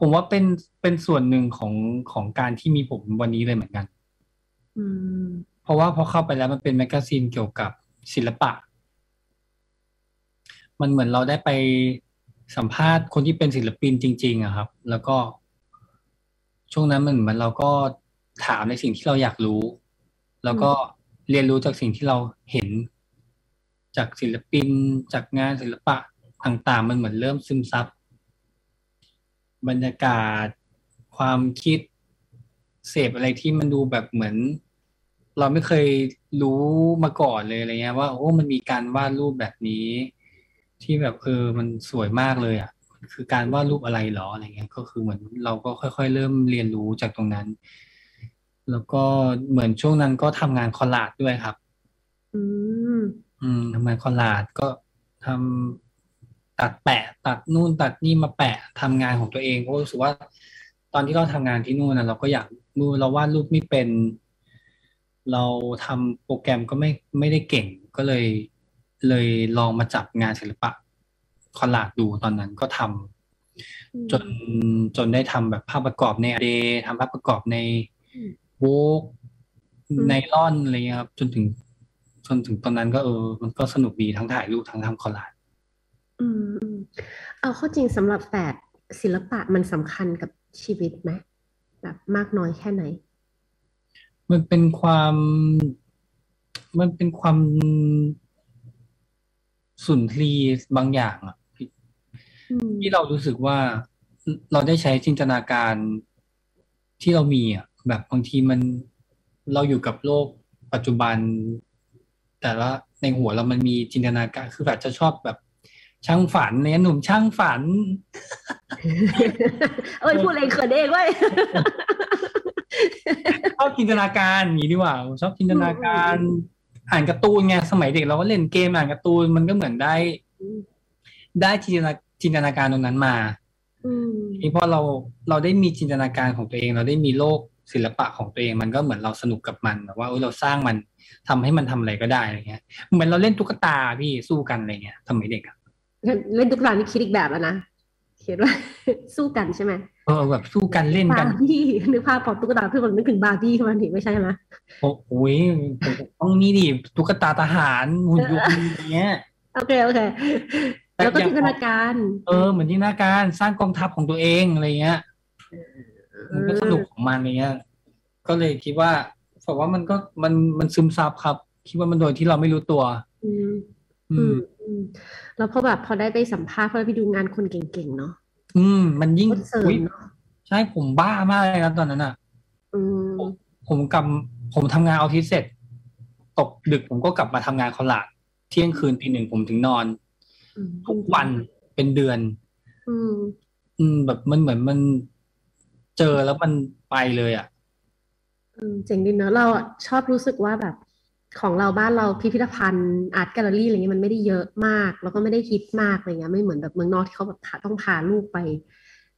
Speaker 3: ผมว่าเป็นเป็นส่วนหนึ่งของของการที่มีผมวันนี้เลยเหมือนกัน
Speaker 2: อืม
Speaker 3: เพราะว่าพอเข้าไปแล้วมันเป็น magazine เกี่ยวกับศิลปะ มันเหมือนเราได้ไปสัมภาษณ์คนที่เป็นศิลปินจริง ๆอะครับ แล้วก็ ช่วงนั้นมันเหมือนเราก็ถามในสิ่งที่เราอยากรู้ แล้วก็เรียนรู้จากสิ่งที่เราเห็น จากศิลปิน จากงานศิลปะต่างๆ มันเหมือนเริ่มซึมซับ บรรยากาศ ความคิด เสพอะไรที่มันดูแบบเหมือน เราไม่เคยรู้มาก่อนเลยอะไรเงี้ย ว่าโอ้มันมีการวาดรูปแบบนี้ ที่แบบเออมันสวยมากเลยอะมันคือการวาดรูปอะไรหรออะไรเงี้ย ก็คือเหมือนเราก็ค่อยๆ เริ่มเรียนรู้จากตรงนั้น แล้วก็เหมือนช่วงนั้นก็ทำงานคอลลาจด้วยครับ
Speaker 2: อืม
Speaker 3: อืมทำงานคอลลาจก็ทำตัดแปะ ตัดนู่นตัดนี่มาแปะทำงานของตัวเองเพราะรู้สึกว่า ตอนที่เราทำงานที่นู่นนะเราก็อยากมือเราวาดรูปไม่เป็น เราทำโปรแกรมก็ไม่ไม่ได้เก่งก็เลย เลยลองมาจับงานศิลปะคอลลาจดูตอนนั้นก็ทำจนจนได้ทำแบบภาพประกอบในเดทำภาพประกอบใน
Speaker 2: อืม
Speaker 3: โวกในลอนอะไรเงี้ยครับจนถึงจนถึงตอนนั้นก็เออ มันก็สนุกดีทั้งถ่ายรูปทั้งทำคอลลาจ
Speaker 2: อืมอืมเอาเข้าจริงสำหรับแฝดศิลปะมันสำคัญกับชีวิตไหมแบบมากน้อยแค่ไหน
Speaker 3: มันเป็นความมันเป็นความสุนทรีย์บางอย่างอะ
Speaker 2: อืม
Speaker 3: ที่เรารู้สึกว่าเราได้ใช้จินตนาการที่เรามีอะแบบบางทีมันเราอยู่กับโลกปัจจุบัน แต่ละในหัวเรามันมีจินตนาการคือแบบจะชอบแบบ ช่างฝันเนี่ยหนุ่มช่างฝัน
Speaker 2: เอ้ยพูดเองเขินเองเว้ย
Speaker 3: ชอบจินตนาการอย่างนี้ดีกว่าชอบจินตนาการ อ่านการ์ตูนไงสมัยเด็กเราก็เล่นเกมอ่านการ์ตูนมันก็เหมือนได้ ได้จินตนาจินตนาการตรงนั้นมา
Speaker 2: อืม
Speaker 3: ทีนี้พอเราเราได้มีจินตนาการของตัวเอง เราได้มีโลกศิลปะของตัวเองมันก็เหมือนเราสนุกกับมันแบบว่าเออเราสร้างมันทำให้มันทำอะไรก็ได้อะไรเงี้ย เหมือนเราเล่นตุ๊กตาพี่สู้กันอะไรเงี้ยสมัยเด็กอะ
Speaker 2: เล่นตุ๊กตานี่คิดอีกแบบแล้วนะ คิดว่าสู้กันใช่ไหม
Speaker 3: เออแบบสู้กันเล่นกัน
Speaker 2: บาร์บี้นึกภาพพอตุ๊กตาเพื่อนผมนึกถึงบาร์บี้ขึ้นมาทีไม่ใช่ไหม
Speaker 3: โอ้โหยต้องนี่ดิตุ๊กตาทหารหุ่นยนต์อย่างเงี้ย
Speaker 2: โอเคโอเค
Speaker 3: แต่
Speaker 2: แล้วก็
Speaker 3: อย่าง
Speaker 2: จินตนาการ
Speaker 3: เออเหมือนจินตนาการสร้างกองทัพของตัวเองอะไรเงี้ยมันก็สนุกของมันอะไรเงี้ย ก็เลยคิดว่าบอกว่ามันก็มันมันซึมซับครับ คิดว่ามันโดยที่เราไม่รู้ตัว
Speaker 2: อืม
Speaker 3: อื
Speaker 2: อื
Speaker 3: ม
Speaker 2: มอืม แล้วพอแบบพอได้ไปสัมภาษณ์พอได้ไปดูงานคนเก่งๆเนาะ
Speaker 3: อืม มันยิ่ง
Speaker 2: ก็เสริ
Speaker 3: อุ๊ย
Speaker 2: มเนาะ
Speaker 3: ใช่ผมบ้ามากเลยครับตอนนั้นอะ
Speaker 2: อืม
Speaker 3: ผมกำผมทำงานออฟฟิศเสร็จ ตกดึกผมก็กลับมาทำงานคอลลาดเที่ยงคืนตีหนึ่งผมถึงนอน
Speaker 2: อืม
Speaker 3: ทุกวันเป็นเดือน
Speaker 2: อืม
Speaker 3: อืม แบบมันเหมือนมันเจอแล้วมันไปเลยอะ
Speaker 2: อืมเจ๋งดีเนอะเราอะชอบรู้สึกว่าแบบ ของเราบ้านเราพิพิธภัณฑ์อาร์ตแกลเลอรี่อะไรเงี้ยมันไม่ได้เยอะมาก แล้วก็ไม่ได้ฮิตมากอะไรเงี้ยไม่เหมือนแบบเมืองนอกที่เขาแบบพาต้องพาลูกไป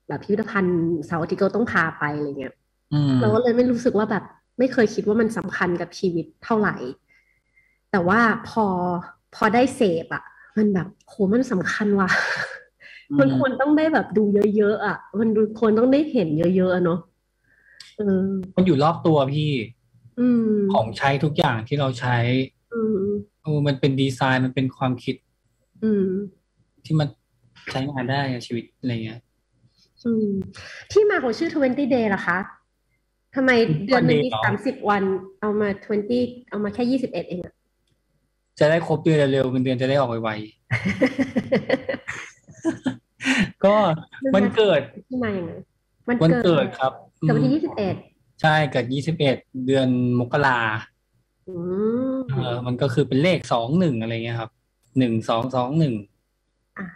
Speaker 2: แบบพิพิธภัณฑ์เสาร์อาทิตย์ก็ต้องพาไปอะไรเงี้ย
Speaker 3: อืม
Speaker 2: เราก็เลยไม่รู้สึกว่าแบบ ไม่เคยคิดว่ามันสำคัญกับชีวิตเท่าไหร่ แต่ว่าพอพอได้เสพอะมันแบบโหมันสำคัญว่ะ
Speaker 3: อืม
Speaker 2: มันควรต้องได้แบบดูเยอะๆอะ มันควรต้องได้เห็นเยอะๆอะเนาะเออ
Speaker 3: มันอยู่รอบตัวพี่
Speaker 2: อืม
Speaker 3: ของใช้ทุกอย่างที่เราใช้
Speaker 2: อืม
Speaker 3: เออมันเป็นดีไซน์มันเป็นความคิด
Speaker 2: อืม
Speaker 3: ที่มันใช้งานได้กับชีวิตอะไรเงี้ย
Speaker 2: อืมที่มาของชื่อ20 day ล่ะคะทำไมเดือนหนึ่งมี
Speaker 3: Day เหรอ
Speaker 2: สามสิบวัน เอามา20เอามาแค่ยี่สิบเอ็ดเองอะ
Speaker 3: จะได้ครบเดือนเร็วๆเงินเดือนจะได้ออกไวๆก็วันเกิด
Speaker 2: ที่มาอย่างไงวัน
Speaker 3: วัน
Speaker 2: เกิ
Speaker 3: เกิด
Speaker 2: ด
Speaker 3: ครับ
Speaker 2: เกิดวันที่
Speaker 3: อืม
Speaker 2: ยี่สิบเอ็ด
Speaker 3: ใช่เกิดยี่สิบเอ็ดเดือนมกรา
Speaker 2: อืม
Speaker 3: เออมันก็คือเป็นเลขสองหนึ่งอะไรเงี้ยครับหนึ่งสองสองหนึ่ง
Speaker 2: อ่า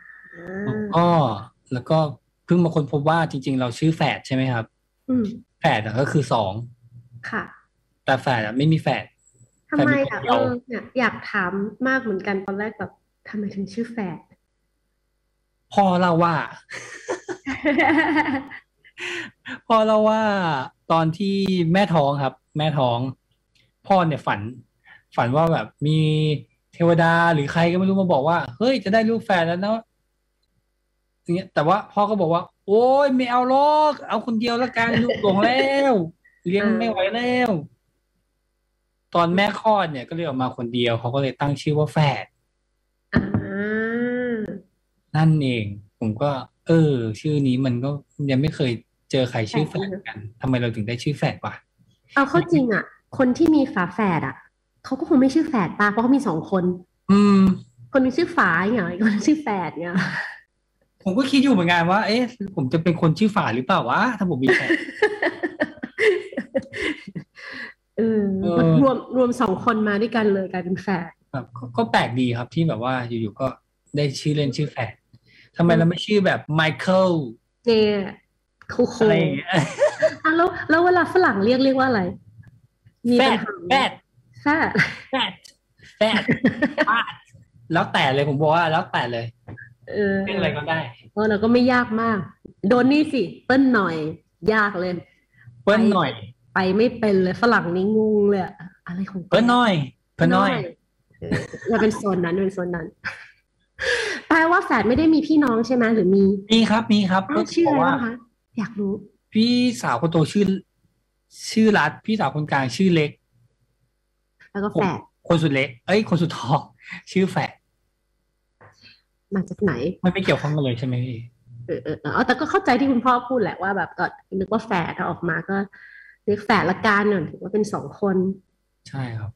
Speaker 3: แล้วก็แล้วก็เพิ่งมาค้นพบว่าจริง ๆ เราชื่อแฝดใช่ไหมครับ
Speaker 2: อืม
Speaker 3: แฝดอะก็คือสอง
Speaker 2: ค่ะ
Speaker 3: แต่แฝดอะไม่มีแฝด
Speaker 2: ทำไม
Speaker 3: แฝด
Speaker 2: อะ
Speaker 3: มีคนเดี
Speaker 2: เอ
Speaker 3: ยว
Speaker 2: อเนี่ยอยากถามมากเหมือนกันตอนแรกแบบทำไมถึงชื่อแฝด
Speaker 3: พ่อเล่าว่า พ่อเล่าว่าตอนที่แม่ท้องครับ แม่ท้อง พ่อเนี่ยฝัน ฝันว่าแบบมีเทวดาหรือใครก็ไม่รู้มาบอกว่า เฮ้ยจะได้ลูกแฝดแล้วนะอย่างเงี้ยแต่ว่าพ่อก็บอกว่า โอ้ยไม่เอาหรอกเอาคนเดียวแล้วกันลูกหลงแล้วเลี้ยงไม่ไหวแล้ว ตอนแม่คลอดเนี่ยก็เลยออกมาคนเดียวเขาก็เลยตั้งชื่อว่าแฝด
Speaker 2: อ่า
Speaker 3: นั่นเอง ผมก็ เออ ชื่อนี้มันก็ยังไม่เคย เจอใครชื่อแฝดกันทำไมเราถึงได้ชื่อแฝดวะ
Speaker 2: เอาเข้าจริงอะ คนที่มีฝาแฝดอะเขาก็คงไม่ชื่อแฝดป่ะเพราะเขามีสองคน
Speaker 3: อืม
Speaker 2: คนหนึงชื่อฝาอย่างเงี้ยอีกคนหนึ่งชื่อแฝดเนี่ย
Speaker 3: ผมก็คิดอยู่เหมือนกันว่า เอ๊ะ ผมจะเป็นคนชื่อฝาหรือเปล่าวะถ้าผมมีแฟน
Speaker 2: เออ
Speaker 3: เออ
Speaker 2: รวมรวมสองคนมาด้วยกันเลยกลายเป็นแฝด
Speaker 3: แบบก็ก็แปลกดีครับที่แบบว่าอยู่ๆก็ได้ชื่อเล่นชื่อแฝดทำไมเราไม่ชื่อแบบไมเคิล
Speaker 2: เนี่ย คูโค
Speaker 3: อะไรอย่างเงี้ย
Speaker 2: อะแล้วแล้วเวลาฝรั่งเรียกเรียกว่าอะไรมี
Speaker 3: แฟ
Speaker 2: ปัญ
Speaker 3: ด
Speaker 2: หา
Speaker 3: แฟด
Speaker 2: แฝด
Speaker 3: แฟดแฟดฟาดแล้วแต่เลยผมบอกว่าแล้วแต่เลย
Speaker 2: เออ
Speaker 3: เรียกอะไรก็ได้
Speaker 2: เออเราก็ไม่ยากมาก โดนนี่สิ เปิ้ลหน่อย ยากเลย
Speaker 3: เปิ้ลหน่อย
Speaker 2: ไปไม่เป็นเลยฝรั่งนี่งงเลยอะอะไรของแก
Speaker 3: เปิ้ลหน่อย เปิ้ลหน่อย
Speaker 2: เออมันเป็นโซนนั้นเป็นโซนนั้นแปลว่าแฝดไม่ได้มีพี่น้องใช่ไหมหรือมี
Speaker 3: มีครับมีครับ
Speaker 2: อ้าวชื่ออะไร
Speaker 3: บกว่า
Speaker 2: บ้างคะ อยากรู้
Speaker 3: พี่สาวคนโตชื่อ ชื่อรัฐพี่สาวคนกลางชื่อเล็ก
Speaker 2: แล้วก็แฝด
Speaker 3: คนสุดเล็ก เอ้ย คนสุดท้องชื่อแฝด
Speaker 2: มาจากไหน
Speaker 3: มันไม่เกี่ยวข้องกันเลยใช่ไหมพี่
Speaker 2: เออเออเออเอาแต่ก็เข้าใจที่คุณพ่อพูดแหละว่าแบบก็นึกว่าแฝดถ้าออกมาก็เรียกแฝดละกันหน่อยถือว่าเป็นสองคน
Speaker 3: ใช่ครับ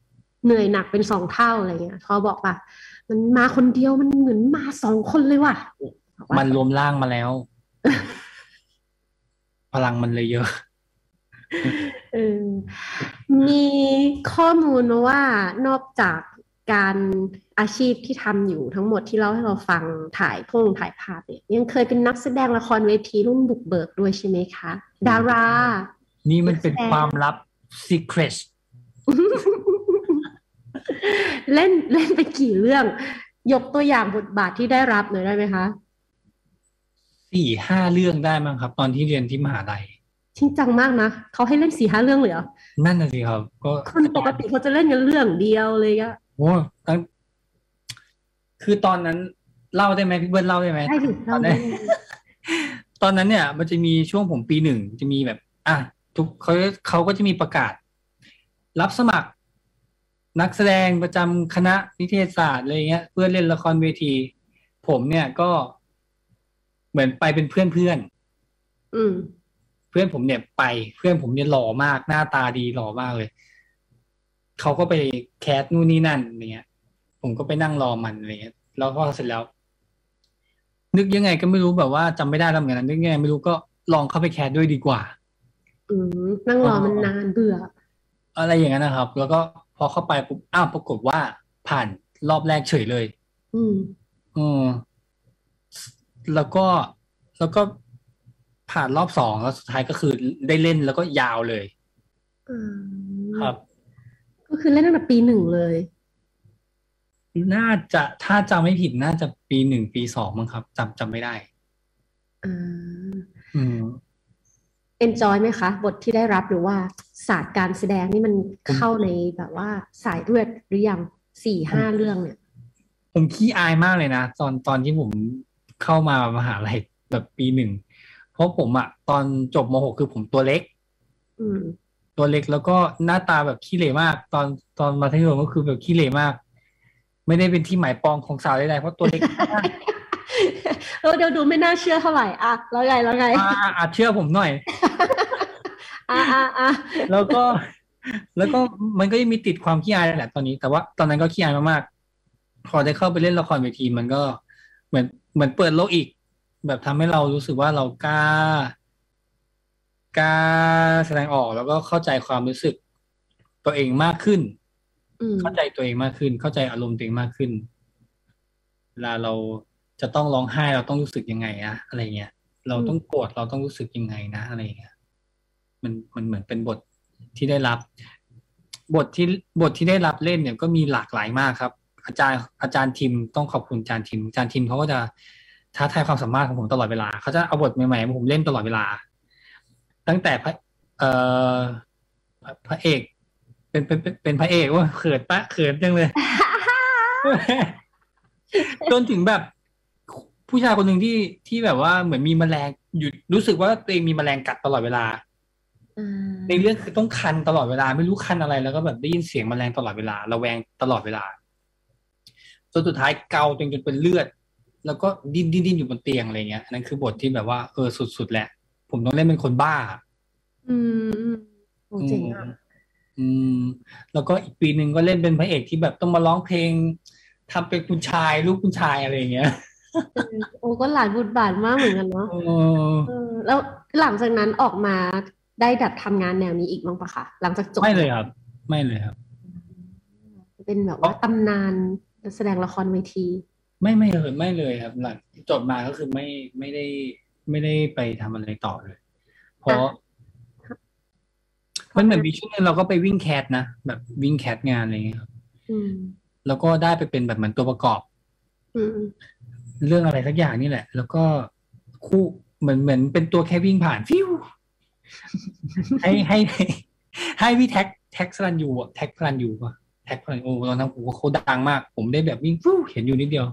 Speaker 2: เหนื่อยหนักเป็นสองเท่าอะไรเงี้ยเขาบอกว่ามันมาคนเดียวมันเหมือนมาสองคนเลยว่ะบอกว่า
Speaker 3: มันรวมร่างมาแล้ว พลังมันเลยเยอะ
Speaker 2: เออมีข้อมูลมาว่านอกจากการอาชีพที่ทำอยู่ทั้งหมดที่เล่าให้เราฟังถ่ายพงถ่ายภาพเนี่ยยังเคยเป็นนักแสดงละครเวทีรุ่นบุกเบิกด้วยใช่ไหมคะ ดารา
Speaker 3: นี่มันเป็น
Speaker 2: นักแสดง
Speaker 3: ความลับ secret
Speaker 2: เล่นเล่นไปกี่เรื่อง ยกตัวอย่างบทบาทที่ได้รับหน่อยได้ไหมคะ
Speaker 3: สี่ห้าเรื่องได้มั้งครับ ตอนที่เรียนที่มหาลัย
Speaker 2: จริงจังมากนะเขาให้เล่นสี่ห้าเรื่องเลยเหรอ
Speaker 3: นั่นน่ะสิครับ ก็
Speaker 2: คนปกติเขาจะเล่นกันเรื่องเดียวเลยอะ
Speaker 3: โอ้ตั้งคือตอนนั้นเล่าได้ไหมพี่เบิร์ดเล่าได้ไหม
Speaker 2: ได้ถึ
Speaker 3: ต
Speaker 2: เรา
Speaker 3: อน
Speaker 2: ได้
Speaker 3: นั้นตอนนั้นเนี่ย มันจะมีช่วงผมปีหนึ่งจะมีแบบ อะทุกเขาเขาก็จะมีประกาศ รับสมัคร นักแสดงประจำคณะนิเทศศาสตร์อะไรเงี้ย เพื่อเล่นละครเวที ผมเนี่ยก็ เหมือนไปเป็นเพื่อนเพื่อนๆ
Speaker 2: อืม
Speaker 3: เพื่อนผมเนี่ยไปเพื่อนผมเนี่ยหล่อมาก หน้าตาดีหล่อมากเลยเขาก็ไปแคสนู่นนี่นั่นอะไรเงี้ย ผมก็ไปนั่งรอมันอะไรเงี้ยแล้วก็เสร็จแล้ว นึกยังไงก็ไม่รู้แบบว่าจำไม่ได้แล้วเหมือนกันนะนึกยังไงไม่รู้ก็ลองเข้าไปแคสด้วยดีกว่า
Speaker 2: อืมนั่งรอมันนานเบื่อ
Speaker 3: อะไรอย่างนั้นนะครับ แล้วก็พอเข้าไปปุ๊บอ้าวปรากฏว่าผ่านรอบแรกเฉยเลย
Speaker 2: อืม
Speaker 3: อืม แล้วก็แล้วก็ผ่านรอบสองแล้วสุดท้ายก็คือได้เล่นแล้วก็ยาวเลย
Speaker 2: อืม
Speaker 3: ครับ
Speaker 2: ก็คือเล่นตั้งแต่ปีหนึ่งเลย
Speaker 3: น่าจะถ้าจำไม่ผิดน่าจะปีหนึ่งปีสองมั้งครับจำจำไม่ได้
Speaker 2: อ่า
Speaker 3: อืม
Speaker 2: เอนจอยไหมคะ บทที่ได้รับหรือว่าศาสตร์การแสดงนี่มันเข้าในแบบว่าสายเลือดหรือยังสี่ห้าเรื่องเนี่ย
Speaker 3: ผมขี้อายมากเลยนะ ตอนตอนที่ผม เข้ามามหาลัยแบบปีหนึ่ง เพราะผมอะตอนจบมหกคือผมตัวเล็ก
Speaker 2: อืม
Speaker 3: ตัวเล็กแล้วก็หน้าตาแบบขี้เหร่มาก ตอนตอนมัธยมก็คือแบบขี้เหร่มาก ไม่ได้เป็นที่หมายปองของสาวใดๆเพราะตัวเล็กมาก
Speaker 2: เออเดี๋ยวดูไม่น่าเชื่อเท่าไหร่อะแล้วไงแล้วไง
Speaker 3: อ่าอ่าเชื่อผมหน่อย
Speaker 2: อะอะอะ
Speaker 3: แล้วก็ แล้วก็มันก็ยังมีติดความขี้อายแหละตอนนี้ แต่ว่าตอนนั้นก็ขี้อายมากๆพอได้เข้าไปเล่นละครเวทีมันก็เหมือน เหมือนเปิดโลกอีก แบบทำให้เรารู้สึกว่าเรากล้ากล้าแสดงออกแล้วก็เข้าใจความรู้สึกตัวเองมากขึ้น
Speaker 2: อืม
Speaker 3: เข้าใจตัวเองมากขึ้น เข้าใจอารมณ์ตัวเองมากขึ้น เวลาเราจะต้องร้องไห้เราต้องรู้สึกยังไงนะอะไรเงี้ย เราต้องโกรธเราต้องรู้สึกยังไงนะอะไรเงี้ย มันมันเหมือนเป็นบทที่ได้รับ บทที่บทที่ได้รับเล่นเนี่ยก็มีหลากหลายมากครับ อาจารย์อาจารย์ทิมต้องขอบคุณอาจารย์ทิมอาจารย์ทิมเขาก็จะท้าทายความสามารถของผมตลอดเวลาเขาจะเอาบทใหม่ๆมาผมเล่นตลอดเวลา ตั้งแต่พระเอ่อพระพระเอกเป็นเป็นเป็นเป็นพระเอกว่าเขินปะเขินจังเลยจนถึงแบบผู้ชายคนหนึ่งที่ที่แบบว่าเหมือนมีแมลงหยุดรู้สึกว่าตัวเองมีแมลงกัดตลอดเวลา
Speaker 2: อ่า
Speaker 3: ในเรื่องคือต้องคันตลอดเวลา ไม่รู้คันอะไรแล้วก็แบบได้ยินเสียงแมลงตลอดเวลาระแวงตลอดเวลา จนสุดท้ายเกาจนจนเป็นเลือด แล้วก็ดิ้นดิ้นดิ้นอยู่บนเตียงอะไรเงี้ยอันนั้นคือบทที่แบบว่าเออสุดๆแหละ ผมต้องเล่นเป็นคนบ้า
Speaker 2: อืมอืมโอ้เจ๋งอะ
Speaker 3: อืม แล้วก็อีกปีหนึ่งก็เล่นเป็นพระเอกที่แบบต้องมาร้องเพลงทำเป็นคุณชายลูกคุณชายอะไรอย่างเงี้ย
Speaker 2: เออโอ้ก็หลายบทบาทมากเหมือนกันเนาะ
Speaker 3: เออ
Speaker 2: เออแล้วหลังจากนั้นออกมาได้แบบทำงานแนวนี้อีกบ้างปะคะหลังจากจบ
Speaker 3: ไม่เลยครับ ไม่เลยครับ
Speaker 2: เป็นแบบว่าตำนาน แสดงละครเวที
Speaker 3: ไม่ไม่เลยไม่เลยครับ หลังจบมาก็คือไม่ไม่ได้ไม่ได้ไปทำอะไรต่อเลย เพราะมันเหมือนมีช่วงนึงเราก็ไปวิ่ง cast นะแบบวิ่ง cast งานอะไรอย่างเงี้ยครับ
Speaker 2: อืม
Speaker 3: แล้วก็ได้ไปเป็นแบบเหมือนตัวประกอบ
Speaker 2: อืม
Speaker 3: เรื่องอะไรสักอย่างนี่แหละ แล้วก็คู่เหมือนเหมือนเป็นตัวแค่วิ่งผ่านฟิ้วให้ให้ให้พี่แท็คแท็คภรัณยูอะแท็คภรัณยูปะ แท็คภรัณยูตอนนั้นผมว่าเขาดังมาก ผมได้แบบวิ่งฟิ้วเห็นอยู่นิดเดียว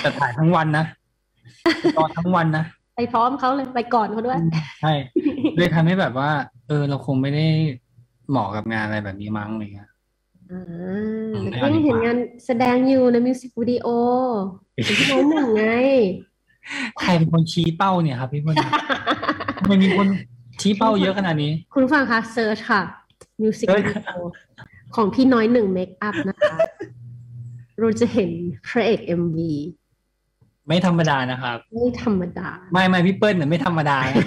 Speaker 3: แต่ถ่ายทั้งวันนะตอนทั้งวันนะ
Speaker 2: ไปพร้อมเขาเลยไปก่อนเขาด้วย
Speaker 3: ใช่เลยทำให้แบบว่า เออ เราคงไม่ได้เหมาะกับงานอะไรแบบนี้มั้งอะไรเงี้ย
Speaker 2: อ่า
Speaker 3: อืม
Speaker 2: แต่ก็ยังเห็นงานแสดงอยู่ในมิวสิกวิดีโอเป็นที่น้องหนึ่งไง
Speaker 3: ใครเป็นคนชี้เป้าเนี่ยครับพี่เพื่อนทำไมมีคนชี้เป้าเยอะขนาดนี้
Speaker 2: คุณผู้ฟังคะ search ค่ะมิวสิก
Speaker 3: เซิร์
Speaker 2: วิ
Speaker 3: ช
Speaker 2: ดีโอ ของพี่น้อยหนึ่ง makeup นะคะเราจะเห็นพระเอกเอ็มวี
Speaker 3: ไม่ธรรมดานะครับ
Speaker 2: ไม่ธรรมดา
Speaker 3: ไม่ไม่พี่เปิ้ลเนี่ยไม่ธรรมดานะ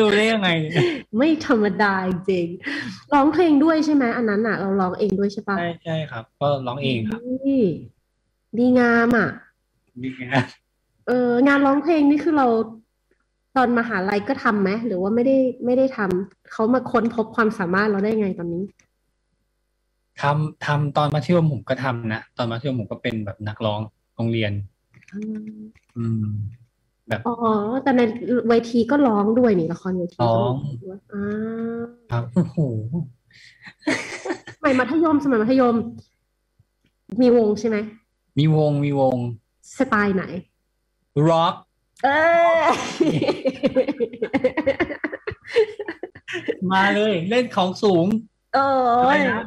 Speaker 3: รู้ได้ยังไงเนี่ย
Speaker 2: ไม่ธรรมดาจริงๆร้องเพลงด้วยใช่ไหมอันนั้นอะ เราร้องเองด้วยใช่ปะ
Speaker 3: ใช่ใช่ครับ ก็ร้องเองครับ
Speaker 2: นี่ดีงามอะ
Speaker 3: นี่ไง
Speaker 2: เอองานร้องเพลงนี่คือเราตอนมหาลัยก็ทำไหมหรือว่าไม่ได้ไม่ได้ทำเขามาค้นพบความสามารถเราได้ไงตอนนี้
Speaker 3: ทำทำตอนมัธยมผมก็ทำนะตอนมัธยมผมก็เป็นแบบนักร้องโรงเรียน อืม แบบ
Speaker 2: อ๋อแต่ในเวทีก็ร้องด้วยนี่ละครเวที
Speaker 3: ร้
Speaker 2: ก็
Speaker 3: อง
Speaker 2: ด้วยอ่า
Speaker 3: ครับโอ้โห
Speaker 2: สมัยมัธยมสมัยมัธยม มีวงใช่ไหม
Speaker 3: มีวงมีวง
Speaker 2: สไตล์ไหน
Speaker 3: ร็อก
Speaker 2: เออ
Speaker 3: มาเลย เล่นของสูง
Speaker 2: โอ้
Speaker 3: อะ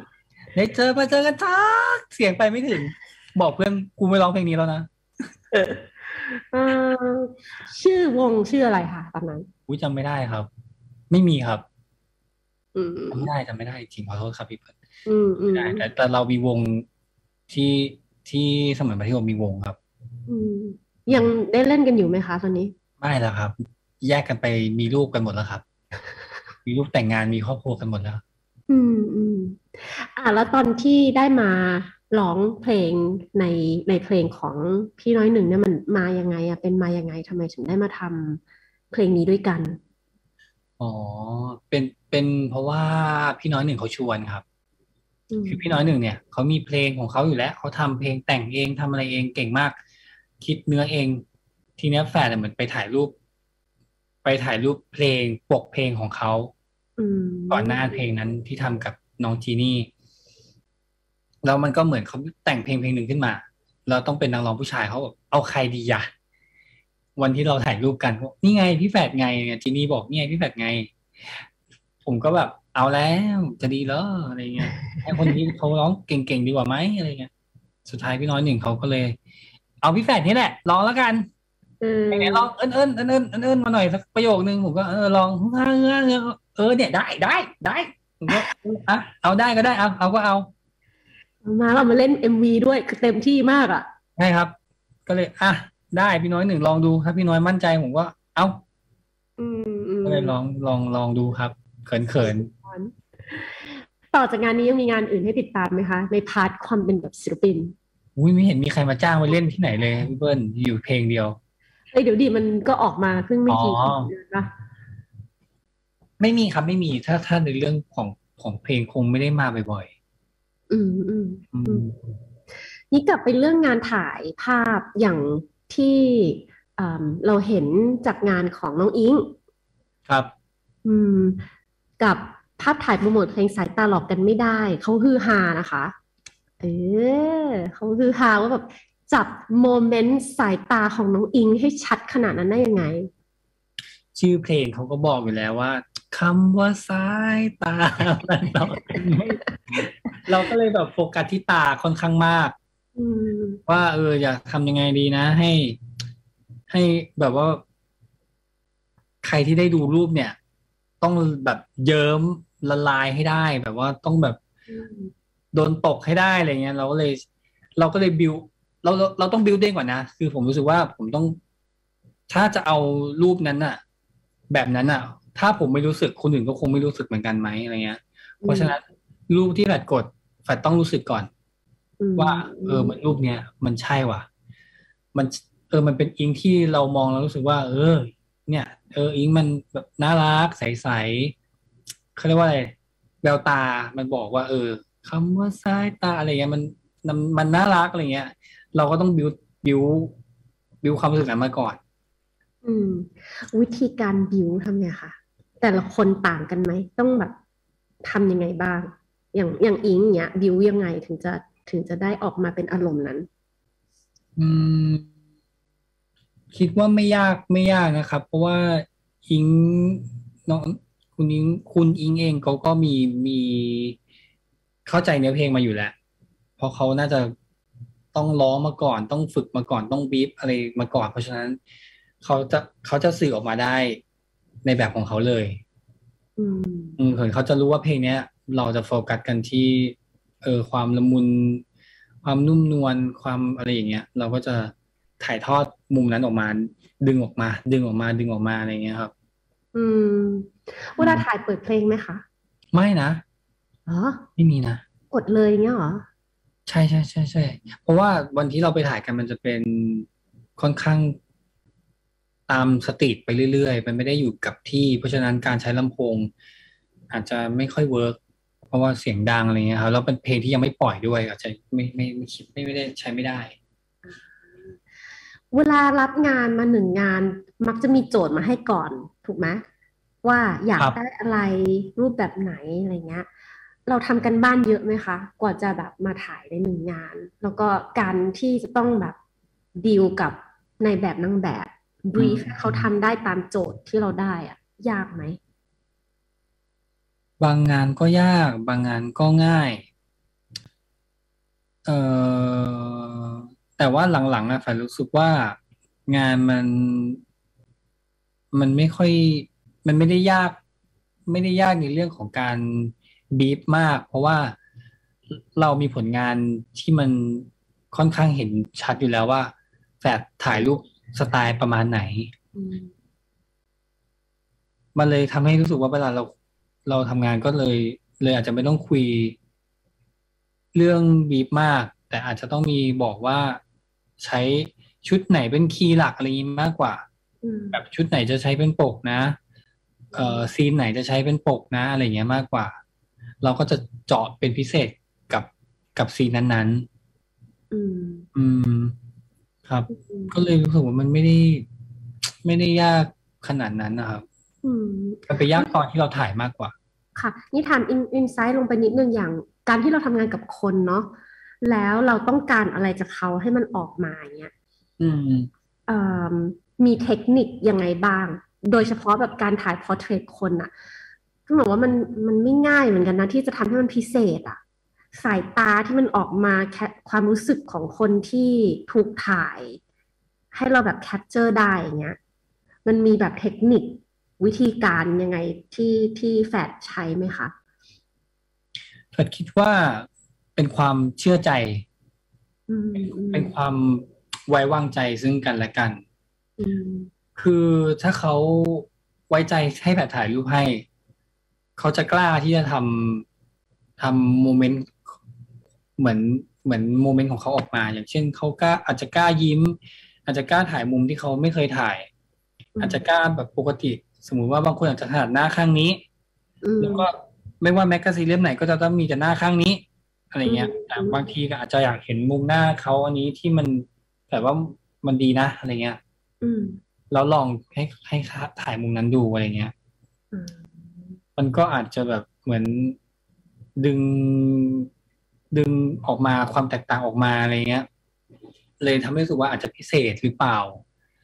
Speaker 3: ไร
Speaker 2: ย
Speaker 3: นะได้เจอมาเจอกันทักเสียงไปไม่ถึง บอกเพื่อนกูไม่ร้องเพลงนี้แล้วนะ
Speaker 2: เออชื่อวงชื่ออะไรคะตอนนั้น
Speaker 3: อุ้ยจำไม่ได้ครับ ไม่มีครับ
Speaker 2: อืม
Speaker 3: จำไม่ได้จำไม่ได้จริงขอโทษครับพี่เปิ้ล
Speaker 2: อืมอืม
Speaker 3: ไม่ได้แต่แต่เรามีวงที่ที่สมัยมัธยมมีวงครับ
Speaker 2: อืมยังได้เล่นกันอยู่ไหมคะตอนนี้
Speaker 3: ไม่แล้วครับ แยกกันไปมีลูกกันหมดแล้วครับ มีลูกแต่งงานมีครอบครัวกันหมดแล้ว
Speaker 2: อืมอืมอะแล้วตอนที่ได้มาร้องเพลงในในเพลงของพี่น้อยหนึ่งเนี่ยมันมายังไงอะเป็นมายังไงทำไมถึงได้มาทำเพลงนี้ด้วยกัน
Speaker 3: อ๋อ เป็นเป็นเพราะว่าพี่น้อยหนึ่งเขาชวนครับ
Speaker 2: อืม
Speaker 3: คือพี่น้อยหนึ่งเนี่ยเขามีเพลงของเขาอยู่แล้วเขาทำเพลงแต่งเองทำอะไรเองเก่งมาก คิดเนื้อเอง ทีเนี้ยแฟนเนี่ยเหมือนไปถ่ายรูป ไปถ่ายรูปเพลงปกเพลงของเขา
Speaker 2: อืม
Speaker 3: ก่อนหน้าเพลงนั้นที่ทำกับน้องจีนี่แล้วมันก็เหมือนเขาแต่งเพลงเพลงหนึ่งขึ้นมา เราต้องเป็นนักร้องผู้ชายเขาบอกเอาใครดีอะวันที่เราถ่ายรูปกันนี่ไงพี่แฝดไงเนี่ยจีนี่บอกนี่ไงพี่แฝดไง ผมก็แบบเอาแล้วจะดีเหรออะไรเงี้ยให้คนที่เขาร้องเก่งๆดีกว่าไหมอะไรเงี้ย สุดท้ายพี่น้อยหนึ่งเขาก็เลย เอาพี่แฝดนี่แหละร้องแล้วกัน ไหนลองเอิ้นเอิ้นเอิ้นเอิ้นเอิ้นเอิ้นมาหน่อยสักประโยคนึงผมก็เออลองเออเออเออเนี่ยได้ได้ได้ผมก็อะเอาได้ก็ได้เอาเอาก็เอา
Speaker 2: มาเรามาเล่นเอ็มวีด้วยคือเต็มที่มากอะ
Speaker 3: ใช่ครับ ก็เลยอะได้พี่น้อยหนึ่งลองดูถ้าพี่น้อยมั่นใจผมก็เอา
Speaker 2: อืมอืม
Speaker 3: ก็เลยลองลองลองดูครับ เขินเขิน
Speaker 2: ต่อจากงานนี้ยังมีงานอื่นให้ติดตามไหมคะ ในพาร์ทความเป็นแบบศิลปิน
Speaker 3: อุ้ยไม่เห็นมีใครมาจ้างมาเล่นที่ไหนเลยพี่เบิ้ลอยู่เพลงเดียว
Speaker 2: เอ้ยเดี๋ยวดิมันก็ออกมาเพิ่งไม่กี่
Speaker 3: อ๋อ
Speaker 2: เดือนนะ
Speaker 3: ไม่มีครับไม่มีถ้าถ้าในเรื่องของของเพลงคงไม่ได้มาบ่อย
Speaker 2: อืมอืม
Speaker 3: ๆอืม
Speaker 2: อืมนี่กลับไปเรื่องงานถ่ายภาพอย่างที่อ่าเราเห็นจากงานของน้องอิง
Speaker 3: ครับ
Speaker 2: อืม กับภาพถ่ายโปรโมทเพลงสายตาหลอกกันไม่ได้ เขาฮือฮานะคะ เออเขาฮือฮาว่าแบบ จับโมเมนต์สายตาของน้องอิงให้ชัดขนาดนั้นได้ยังไง
Speaker 3: ชื่อเพลงเขาก็บอกอยู่แล้วว่าคำว่าสายตามันหลอกกันไม่เราก็เลยแบบโฟกัสที่ตาค่อนข้างมาก
Speaker 2: อืม
Speaker 3: ว่าเอออยากทำยังไงดีนะ ให้ ให้แบบว่า ใครที่ได้ดูรูปเนี่ย ต้องแบบเยิ้มละลายให้ได้ แบบว่าต้องแบบ
Speaker 2: อืม
Speaker 3: โดนตกให้ได้อะไรเงี้ย เราก็เลย เราก็เลยบิว เราเราเราต้องบิวเด้งก่อนนะ คือผมรู้สึกว่าผมต้อง ถ้าจะเอารูปนั้นอะแบบนั้นอะถ้าผมไม่รู้สึกคนอื่นก็คงไม่รู้สึกเหมือนกันไหมอะไรเงี้ย เพราะฉะนั้นรูปที่แฟดกดแฟดต้องรู้สึกก่อน
Speaker 2: อืม
Speaker 3: ว่า เออมันรูปเนี้ยมันใช่ว่ะ มัน เออมันเป็นอิงที่เรามองแล้วรู้สึกว่า เออ เนี่ย เอออิงมันแบบน่ารักใสๆเขาเรียกว่าอะไรแววตามันบอกว่า เออคำว่าสายตาอะไรเงี้ยมันมันมันน่ารักอะไรเงี้ย เราก็ต้องบิวบิวบิวความรู้สึกนั้นมาก่อน
Speaker 2: อืม วิธีการบิวทำไงคะแต่ละคนต่างกันไหม ต้องแบบทำยังไงบ้าง อย่างอย่างอิงเนี้ยบิวยังไงถึงจะถึงจะได้ออกมาเป็นอารมณ์นั้น
Speaker 3: อืม คิดว่าไม่ยากไม่ยากนะครับ เพราะว่าอิงน้องคุณอิงคุณอิงเองเขาก็มีมีเข้าใจเนื้อเพลงมาอยู่แล้วเพราะเขาน่าจะ ต้องร้องมาก่อน ต้องฝึกมาก่อนต้องบีบอะไรมาก่อน เพราะฉะนั้นเขาจะเขาจะสื่อออกมาได้ในแบบของเขาเลย
Speaker 2: อืม
Speaker 3: อืมเห็นเขาจะรู้ว่าเพลงเนี้ย เราจะโฟกัสกันที่ เออความละมุน ความนุ่มนวลความอะไรอย่างเงี้ย เราก็จะถ่ายทอดมุมนั้นออกมา ดึงออกมา ดึงออกมาดึงออกมาอะไรเงี้ยครับ
Speaker 2: อืมเวลาถ่ายเปิดเพลงไหมคะ
Speaker 3: ไม่นะ
Speaker 2: อ๋อ
Speaker 3: ไม่มีนะ
Speaker 2: กดเลยเงี้ยเหรอ
Speaker 3: ใช่ใช่ใช่ใช่เพราะว่าวันที่เราไปถ่ายกันมันจะเป็นค่อนข้างตาม street ไปเรื่อยๆ มันไม่ได้อยู่กับที่ เพราะฉะนั้นการใช้ลำโพง อาจจะไม่ค่อย work เพราะว่าเสียงดังอะไรเงี้ยครับแล้วเป็นเพลงที่ยังไม่ปล่อยด้วย อาจจะไม่ไม่ไม่คิดไม่ไม่ได้ใช้ไม่ได้
Speaker 2: เวลารับงานมาหนึ่งงาน มักจะมีโจทย์มาให้ก่อน ถูกไหมว่าอยาก
Speaker 3: ครับ
Speaker 2: ได้อะไรรูปแบบไหนอะไรเงี้ย เราทำการบ้านเยอะไหมคะ กว่าจะแบบมาถ่ายในหนึ่งงาน แล้วก็การที่จะต้องแบบดีลกับในแบบนางแบบบรีฟให้เขาทำได้ตามโจทย์ที่เราได้อะยากไหม
Speaker 3: บางงานก็ยาก บางงานก็ง่าย เอ่อแต่ว่าหลังๆอะฝ่ายรู้สึกว่างานมัน มันไม่ค่อย มันไม่ได้ยาก ไม่ได้ยากในเรื่องของการ บีบมาก เพราะว่าเรามีผลงานที่มันค่อนข้างเห็นชัดอยู่แล้วว่าแฝดถ่ายรูปสไตล์ประมาณไหน
Speaker 2: อืม
Speaker 3: มันเลยทำให้รู้สึกว่าเวลาเราเราทำงานก็เลย เลยอาจจะไม่ต้องคุย เรื่องบีบมาก แต่อาจจะต้องมีบอกว่าใช้ชุดไหนเป็นคีย์หลักอะไรอย่างนี้มากกว่า
Speaker 2: อืม
Speaker 3: แบบชุดไหนจะใช้เป็นปกนะ เอ่อซีนไหนจะใช้เป็นปกนะ อะไรอย่างเงี้ยมากกว่า เราก็จะเจาะเป็นพิเศษกับกับซีนนั้น
Speaker 2: อืม
Speaker 3: ๆอืม ครับ
Speaker 2: อืม
Speaker 3: ก็เลยรู้สึกว่ามันไม่ได้ ไม่ได้ยากขนาดนั้นนะครับ
Speaker 2: อืม
Speaker 3: มันไปยากตอนที่เราถ่ายมากกว่า
Speaker 2: ค่ะ นี่ถามอินอินไซต์ลงไปนิดนึงอย่างการที่เราทำงานกับคนเนาะแล้วเราต้องการอะไรจากเขาให้มันออกมาอย่างเงี้ย
Speaker 3: อืม
Speaker 2: เอ่อมีเทคนิคยังไงบ้าง โดยเฉพาะแบบการถ่าย portrait คนอะ ต้องบอกว่ามันมันไม่ง่ายเหมือนกันนะที่จะทำให้มันพิเศษอะสายตาที่มันออกมาแคความรู้สึกของคนที่ถูกถ่าย ให้เราแบบ capture ได้อย่างเงี้ย มันมีแบบเทคนิควิธีการยังไงที่ที่แฟดใช้ไหมคะ
Speaker 3: เพิดคิดว่าเป็นความเชื่อใจ
Speaker 2: อืมอืม
Speaker 3: เป็นความไว้วางใจซึ่งกันและกัน
Speaker 2: อืม
Speaker 3: คือถ้าเขาไว้ใจให้แบบถ่ายรูปให้ เขาจะกล้าที่จะทำทำ moment เหมือนเหมือน moment ของเขาออกมา อย่างเช่นเขากล้าอาจจะกล้ายิ้ม อาจจะกล้าถ่ายมุมที่เขาไม่เคยถ่าย อาจจะกล้าแบบปกติ สมมุติว่าบางคนอาจจะถนัดหน้าข้างนี้
Speaker 2: อืม
Speaker 3: แล้วก็ไม่ว่า magazine เล่มไหนก็จะต้องมีแต่หน้าข้างนี้อะไรเงี้ย
Speaker 2: อืม
Speaker 3: แต่บางทีก็อาจจะอยากเห็นมุมหน้าเขาอันนี้ที่มันแต่ว่ามันดีนะอะไรเงี้ย
Speaker 2: อืม
Speaker 3: แล้วลองให้ให้ถ่ายมุมนั้นดูอะไรเงี้ย
Speaker 2: อื ม
Speaker 3: มันก็อาจจะแบบเหมือนดึงดึงออกมาความแตกต่างออกมาอะไรเงี้ย เลยทำให้รู้สึกว่าอาจจะพิเศษหรือเปล่า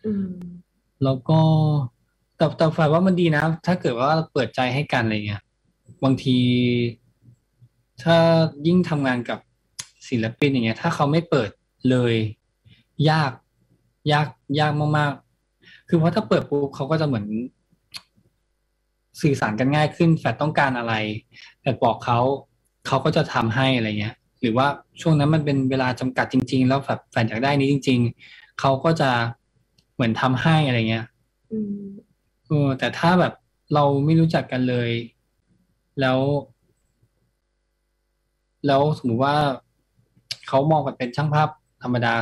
Speaker 2: อืม
Speaker 3: แล้วก็แต่แต่ฝ่ายว่ามันดีนะ ถ้าเกิดว่าเปิดใจให้กันอะไรเงี้ย บางที ถ้ายิ่งทำงานกับศิลปินอย่างเงี้ย ถ้าเขาไม่เปิดเลย ยาก ยากยากมากๆ คือเพราะถ้าเปิดปุ๊บเขาก็จะเหมือน สื่อสารกันง่ายขึ้นแฟดต้องการอะไรแฟดบอกเขาเขาก็จะทำให้อะไรเงี้ย หรือว่าช่วงนั้นมันเป็นเวลาจำกัดจริง ๆ แล้วแบบแฟนอยากได้นี้จริง ๆเขาก็จะเหมือนทำให้อะไรเงี้ย
Speaker 2: อืม
Speaker 3: เออแต่ถ้าแบบเราไม่รู้จักกันเลย แล้ว แล้วสมมติว่าเขามองกันเป็นช่างภาพธรรมดา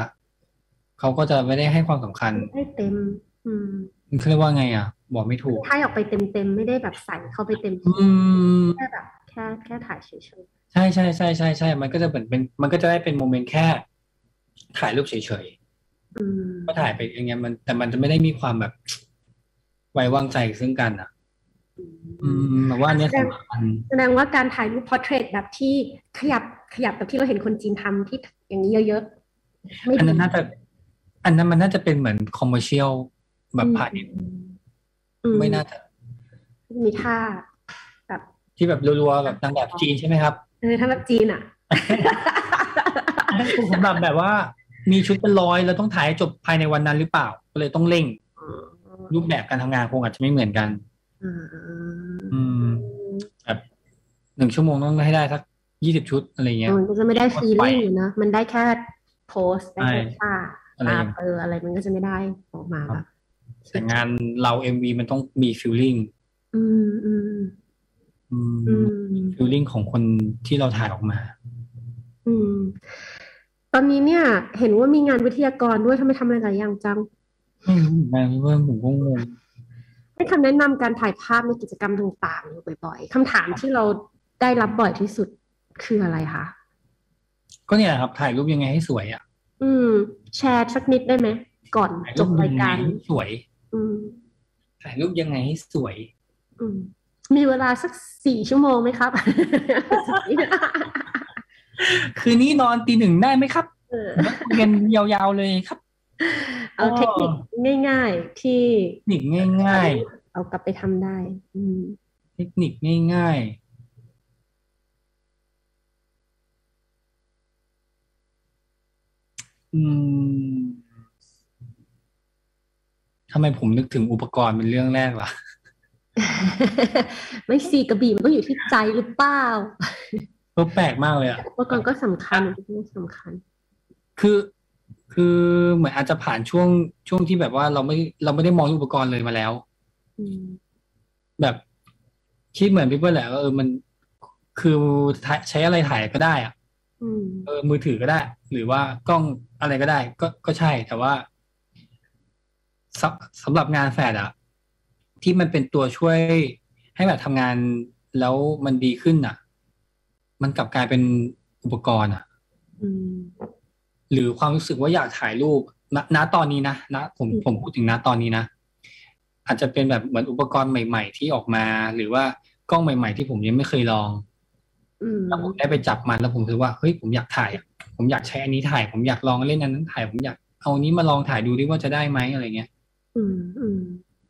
Speaker 3: เขาก็จะไม่ได้ให้ความสำคัญ
Speaker 2: ให้เต็ม อืม
Speaker 3: มันเขาเรียกว่าไงอะ บอกไม่ถูก
Speaker 2: ให้ออกไปเต็มเต็มๆ ไม่ได้แบบใส่เข้าไปเต็ม
Speaker 3: อืม
Speaker 2: แค่แบบแค่แค่ถ่ายเฉย
Speaker 3: ใช่ใช่ใช่ใช่ใช่ มันก็จะเหมือนเป็น มันก็จะได้เป็นโมเมนต์แค่ ถ่ายรูปเฉย
Speaker 2: ๆอืม
Speaker 3: ๆก็ถ่ายไปอย่างเงี้ยมัน แต่มันจะไม่ได้มีความแบบ ไว้วางใจซึ่งกันอะอืมแบบว่าอันเนี้ยสำคัญ
Speaker 2: แสดงว่าการถ่ายรูป portrait แบบที่ขยับขยับแบบที่เราเห็นคนจีนทำที่อย่างนี้เยอะๆไม่
Speaker 3: อัน
Speaker 2: ดี
Speaker 3: นั้นน่าจะ อันนั้นมันน่าจะเป็นเหมือน commercial แบบพาณิชย์
Speaker 2: อื
Speaker 3: ไม่น่าจะ
Speaker 2: มีท่าแบบ
Speaker 3: ที่แบบรัวๆแบบนางแบบจีนใช่ไหมครับ
Speaker 2: เออถ้าแบบจีนอะ
Speaker 3: อันนั้นคือสำหรับแบบว่า มีชุดเป็นร้อยแล้วต้องถ่ายให้จบภายในวันนั้นหรือเปล่า ก็เลยต้องเร่งรูปแบบการทำงานคงอาจจะไม่เหมือนกัน
Speaker 2: อืม
Speaker 3: อืมแบบหนึ่งชั่วโมงต้องให้ได้สักยี่สิบชุดอะไรเงี้ย
Speaker 2: มันก็จะไม่ได้ feelingนะมันได้แค่ pose ได้แค่
Speaker 3: ใช่
Speaker 2: ท่า
Speaker 3: อะไร
Speaker 2: ตา
Speaker 3: อย่าง
Speaker 2: เอออะไรมันก็จะไม่ได้ออกมาแบบ
Speaker 3: แต่งานเรา MV มันต้องมี feeling
Speaker 2: อืมอืม
Speaker 3: ฟิลลิ่งของคนที่เราถ่ายออกมา
Speaker 2: อืม ตอนนี้เนี่ย เห็นว่ามีงานวิทยากรด้วยทำไมทำอะไรหลายอย่างจัง
Speaker 3: ไม่รู้เหมือนกันเพื่อนผมก็งง
Speaker 2: ให้คำแนะนำการถ่ายภาพในกิจกรรมต่างๆอยู่บ่อยๆคำถามที่เราได้รับบ่อยที่สุดคืออะไรคะ
Speaker 3: ก็เนี่ยครับ ถ่ายรูปยังไงให้สวยอะ
Speaker 2: อืม แชร์สักนิดได้ไหม ก่อนจบรา
Speaker 3: ย
Speaker 2: การ
Speaker 3: สวย ถ่ายรูปยังไงให้สวย
Speaker 2: อืมมีเวลาสักสี่ชั่วโมงไหมครับ
Speaker 3: คืนนี้นอนตีหนึ่งได้ไหมครับ
Speaker 2: เออ
Speaker 3: คุยกันยาวๆเลยครับ
Speaker 2: เอาเทคนิคง่ายๆที่
Speaker 3: เทคนิคง่าย
Speaker 2: เอากลับไปทำได้อืม
Speaker 3: ๆเทคนิคง่ายๆอืม ทำไมผมนึกถึงอุปกรณ์เป็นเรื่องแรกล่ะ
Speaker 2: ไม่สีกระบี่มันก็อยู่ที่ใจหรือเปล่า
Speaker 3: ก็แปลกมากเลยอะ
Speaker 2: อุปกรณ์ก็สำคัญอุปกรณ์ก็สำคัญ
Speaker 3: คือคือเหมือนอาจจะผ่านช่วงช่วงที่แบบว่าเราไม่เราไม่ได้มองอุปกรณ์เลยมาแล้ว
Speaker 2: อืม
Speaker 3: แบบคิดเหมือนพี่เปิ้ลแหละว่าเออมันคือถ่ายใช้อะไรถ่ายก็ได้อะ
Speaker 2: อืม
Speaker 3: เออมือถือก็ได้ หรือว่ากล้องอะไรก็ได้ ก็ก็ใช่แต่ว่า สำสำหรับงานแฟดอะที่มันเป็นตัวช่วยให้แบบทำงานแล้วมันดีขึ้นอะมันกลับกลายเป็นอุปกรณ์อะ
Speaker 2: อืม
Speaker 3: หรือความรู้สึกว่าอยากถ่ายรูปณณตอนนี้นะณผม
Speaker 2: อืม
Speaker 3: ผมพูดถึงณตอนนี้นะ อาจจะเป็นแบบเหมือนอุปกรณ์ใหม่ ๆ ที่ออกมา หรือว่ากล้องใหม่ ๆ ที่ผมยังไม่เคยลอง
Speaker 2: อืม
Speaker 3: แล้วผมได้ไปจับมันแล้วผมรู้สึกว่าเฮ้ยผมอยากถ่ายอะผมอยากใช้อันนี้ถ่าย ผมอยากลองเล่นอันนั้นถ่าย ผมอยากเอาอันนี้มาลองถ่ายดูดิว่าจะได้ไหมอะไรเงี้ย
Speaker 2: อืมอืม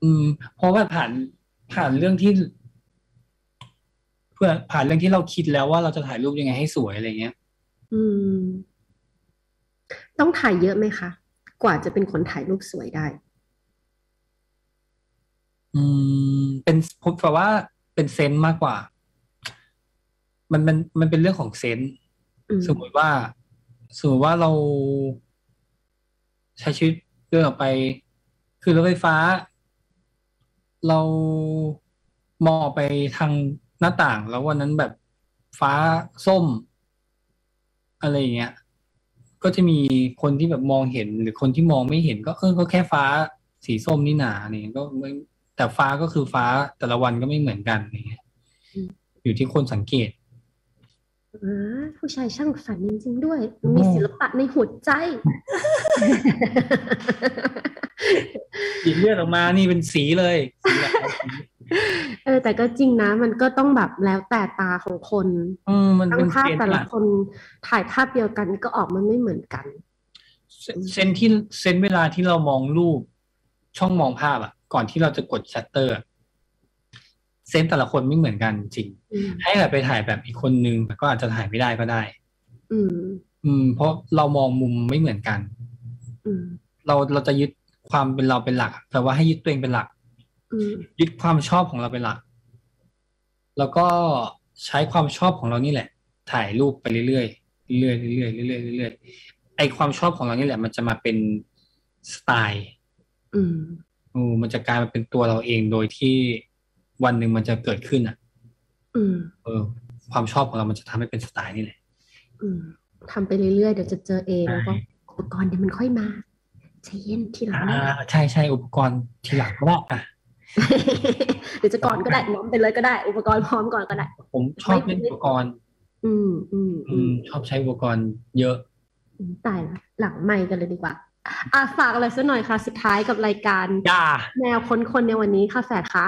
Speaker 3: อืม เพราะว่าผ่านผ่านเรื่องที่ เพื่อผ่านเรื่องที่เราคิดแล้วว่าเราจะถ่ายรูปยังไงให้สวยอะไรเงี้ย
Speaker 2: อืม ต้องถ่ายเยอะไหมคะ กว่าจะเป็นคนถ่ายรูปสวยได้
Speaker 3: อืม เป็นผมแปลว่าเป็นเซนส์มากกว่า มันมันมันเป็นเรื่องของเซนส์
Speaker 2: อืม
Speaker 3: สมมติว่าสมมติว่าเราใช้ชีวิตเดินออกไป คือรถไฟฟ้า เรามองไปทางหน้าต่างแล้ววันนั้นแบบฟ้าส้ม อะไรอย่างเงี้ย ก็จะมีคนที่แบบมองเห็นหรือคนที่มองไม่เห็น ก็เออก็แค่ฟ้าสีส้มนี่หนาเนี่ยก็ไม่แต่ฟ้าก็คือฟ้าแต่ละวันก็ไม่เหมือนกันอย่างเงี้ยอยู่ที่คนสังเกต
Speaker 2: ผู้ชายช่างฝันจริงๆด้วย มีศิลปะในหัวใจ
Speaker 3: หยิบเลือดออกมานี่เป็นสีเลยสีแบบ
Speaker 2: เออแต่ก็จริงนะ มันก็ต้องแบบแล้วแต่ตาของคน
Speaker 3: เออมัน
Speaker 2: ตั้
Speaker 3: เป็
Speaker 2: ง
Speaker 3: น
Speaker 2: ภาพ
Speaker 3: เซน
Speaker 2: แต่
Speaker 3: ส์
Speaker 2: ละ
Speaker 3: อะ
Speaker 2: คนถ่ายภาพเดียวกันก็ออกมาไม่เหมือนกัน
Speaker 3: เซ sense ที่ sense เวลาที่เรามองรูป ช่องมองภาพอะก่อนที่เราจะกดชัตเตอร์อะ sense แต่ละคนไม่เหมือนกันจริง
Speaker 2: อืม
Speaker 3: ให้แบบไปถ่ายแบบอีกคนนึงก็อาจจะถ่ายไม่ได้ก็ได้
Speaker 2: อืม
Speaker 3: อืม เพราะเรามองมุมไม่เหมือนกัน
Speaker 2: อืม
Speaker 3: เราเราจะยึดความเป็นเราเป็นหลักอะแต่ว่าให้ยึดตัวเองเป็นหลัก
Speaker 2: อืม
Speaker 3: ยึดความชอบของเราเป็นหลัก แล้วก็ใช้ความชอบของเรานี่แหละ ถ่ายรูปไปเรื่อยๆเรื่อยๆเรื่อยๆเรื่อยๆเรื่อยๆไอความชอบของเรานี่แหละ มันจะมาเป็นสไตล์
Speaker 2: อืม
Speaker 3: อืมมันจะกลายมาเป็นตัวเราเองโดยที่ วันหนึ่งมันจะเกิดขึ้นอะ
Speaker 2: อืม
Speaker 3: เออ ความชอบของเรามันจะทำให้เป็นสไตล์นี่แหละ
Speaker 2: อืมทำไปเรื่อยๆเดี๋ยวจะเจอเอง
Speaker 3: ใช่
Speaker 2: แล้วก็อุปกรณ์เดี๋ยวมันค่อยมาใจเย็นทีหลัง
Speaker 3: อ่า
Speaker 2: นะ
Speaker 3: ใช่ใช่อุปกรณ์ทีหลังก็ได้อะ
Speaker 2: เดี๋ยวจะก่อนก็ได้น้อมไปเลยก็ได้ อุปกรณ์พร้อมก่อนก็ได้
Speaker 3: ผมชอบเล่นอุปกรณ์
Speaker 2: อืมอืม
Speaker 3: อื
Speaker 2: อื
Speaker 3: ม
Speaker 2: ม
Speaker 3: ชอบใช้อุปกรณ์เยอะ
Speaker 2: อืมตายละหลังไม่กันเลยดีกว่าอะฝากอะไรสักหน่อยค่ะ สุดท้ายกับรายการ
Speaker 3: จ้า
Speaker 2: แนวค้นคนในวันนี้ค่ะแฝดคะ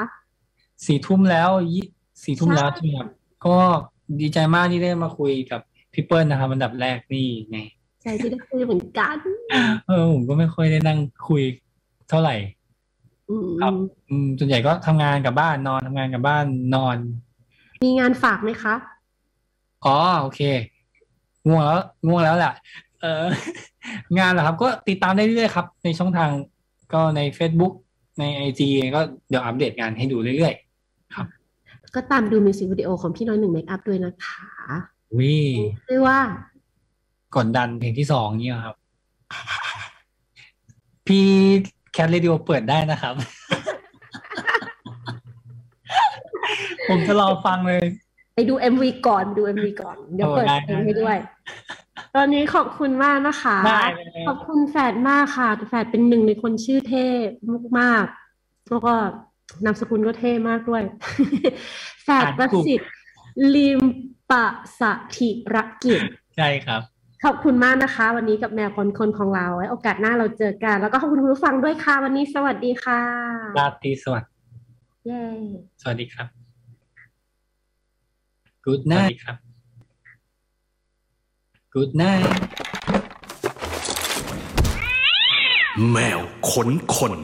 Speaker 3: สี่ทุ่มแล้วยี่สี่ทุ่ม
Speaker 2: ใช่
Speaker 3: แล้วใช่ไหมครับก็ดีใจมากที่ได้มาคุยกับพี่เปิ้ลนะครับอันดับแรกนี่ไง
Speaker 2: ใจที่ได้คุยเหมือนกัน
Speaker 3: เออผมก็ไม่ค่อยได้นั่งคุยเท่าไหร่
Speaker 2: อืม
Speaker 3: ครับอืมส่วนใหญ่ก็ทำงานกับบ้านนอนทำงานกับบ้านนอน
Speaker 2: มีงานฝากไหมคะ
Speaker 3: อ๋อโอเค ง่วงแล้วง่วงแล้วแหละเออ งานเหรอครับ ก็ติดตามได้เรื่อยๆครับ ในช่องทางก็ใน Facebook ในไอจีก็เดี๋ยวอัปเดตงานให้ดูเรื่อย
Speaker 2: ก็ตามดูมิวสิกวิดีโอของพี่น้อยหนึ่งเมคอัพด้วยนะคะ
Speaker 3: ๆวิ
Speaker 2: ชื่อว่า
Speaker 3: กดดันเพลงที่สองเนี่ยครับ พี่แคทเรดิโอเปิดได้นะครับ ผมจะรอฟังเลย
Speaker 2: ไปดู MV ก่อนดู MV ก่อน เดี๋ยว
Speaker 3: โอ้
Speaker 2: เปิด
Speaker 3: ได้
Speaker 2: เพลงให้ด้วย ตอนนี้ขอบคุณมากนะคะ
Speaker 3: ได้เลย
Speaker 2: ขอบคุณแฟดมากค่ะ แฟดเป็นหนึ่งในคนชื่อเท่มากๆแล้วก็ นามสกุลก็เท่มากด้วยแฟดประสิทธิ์ลิมปะสถิรกิจ
Speaker 3: ใช่ครับ
Speaker 2: ขอบคุณมากนะคะ วันนี้กับแมวคนคนของเราไว้โอกาสหน้าเราเจอกัน แล้วก็ขอบคุณคุณผู้ฟังด้วยค่ะ วันนี้สวัสดีค่ะ
Speaker 3: ราตรีสวัสดิ์
Speaker 2: เย้
Speaker 3: สวัสดีครับ Good night ครับ Good night
Speaker 1: แมวขนคน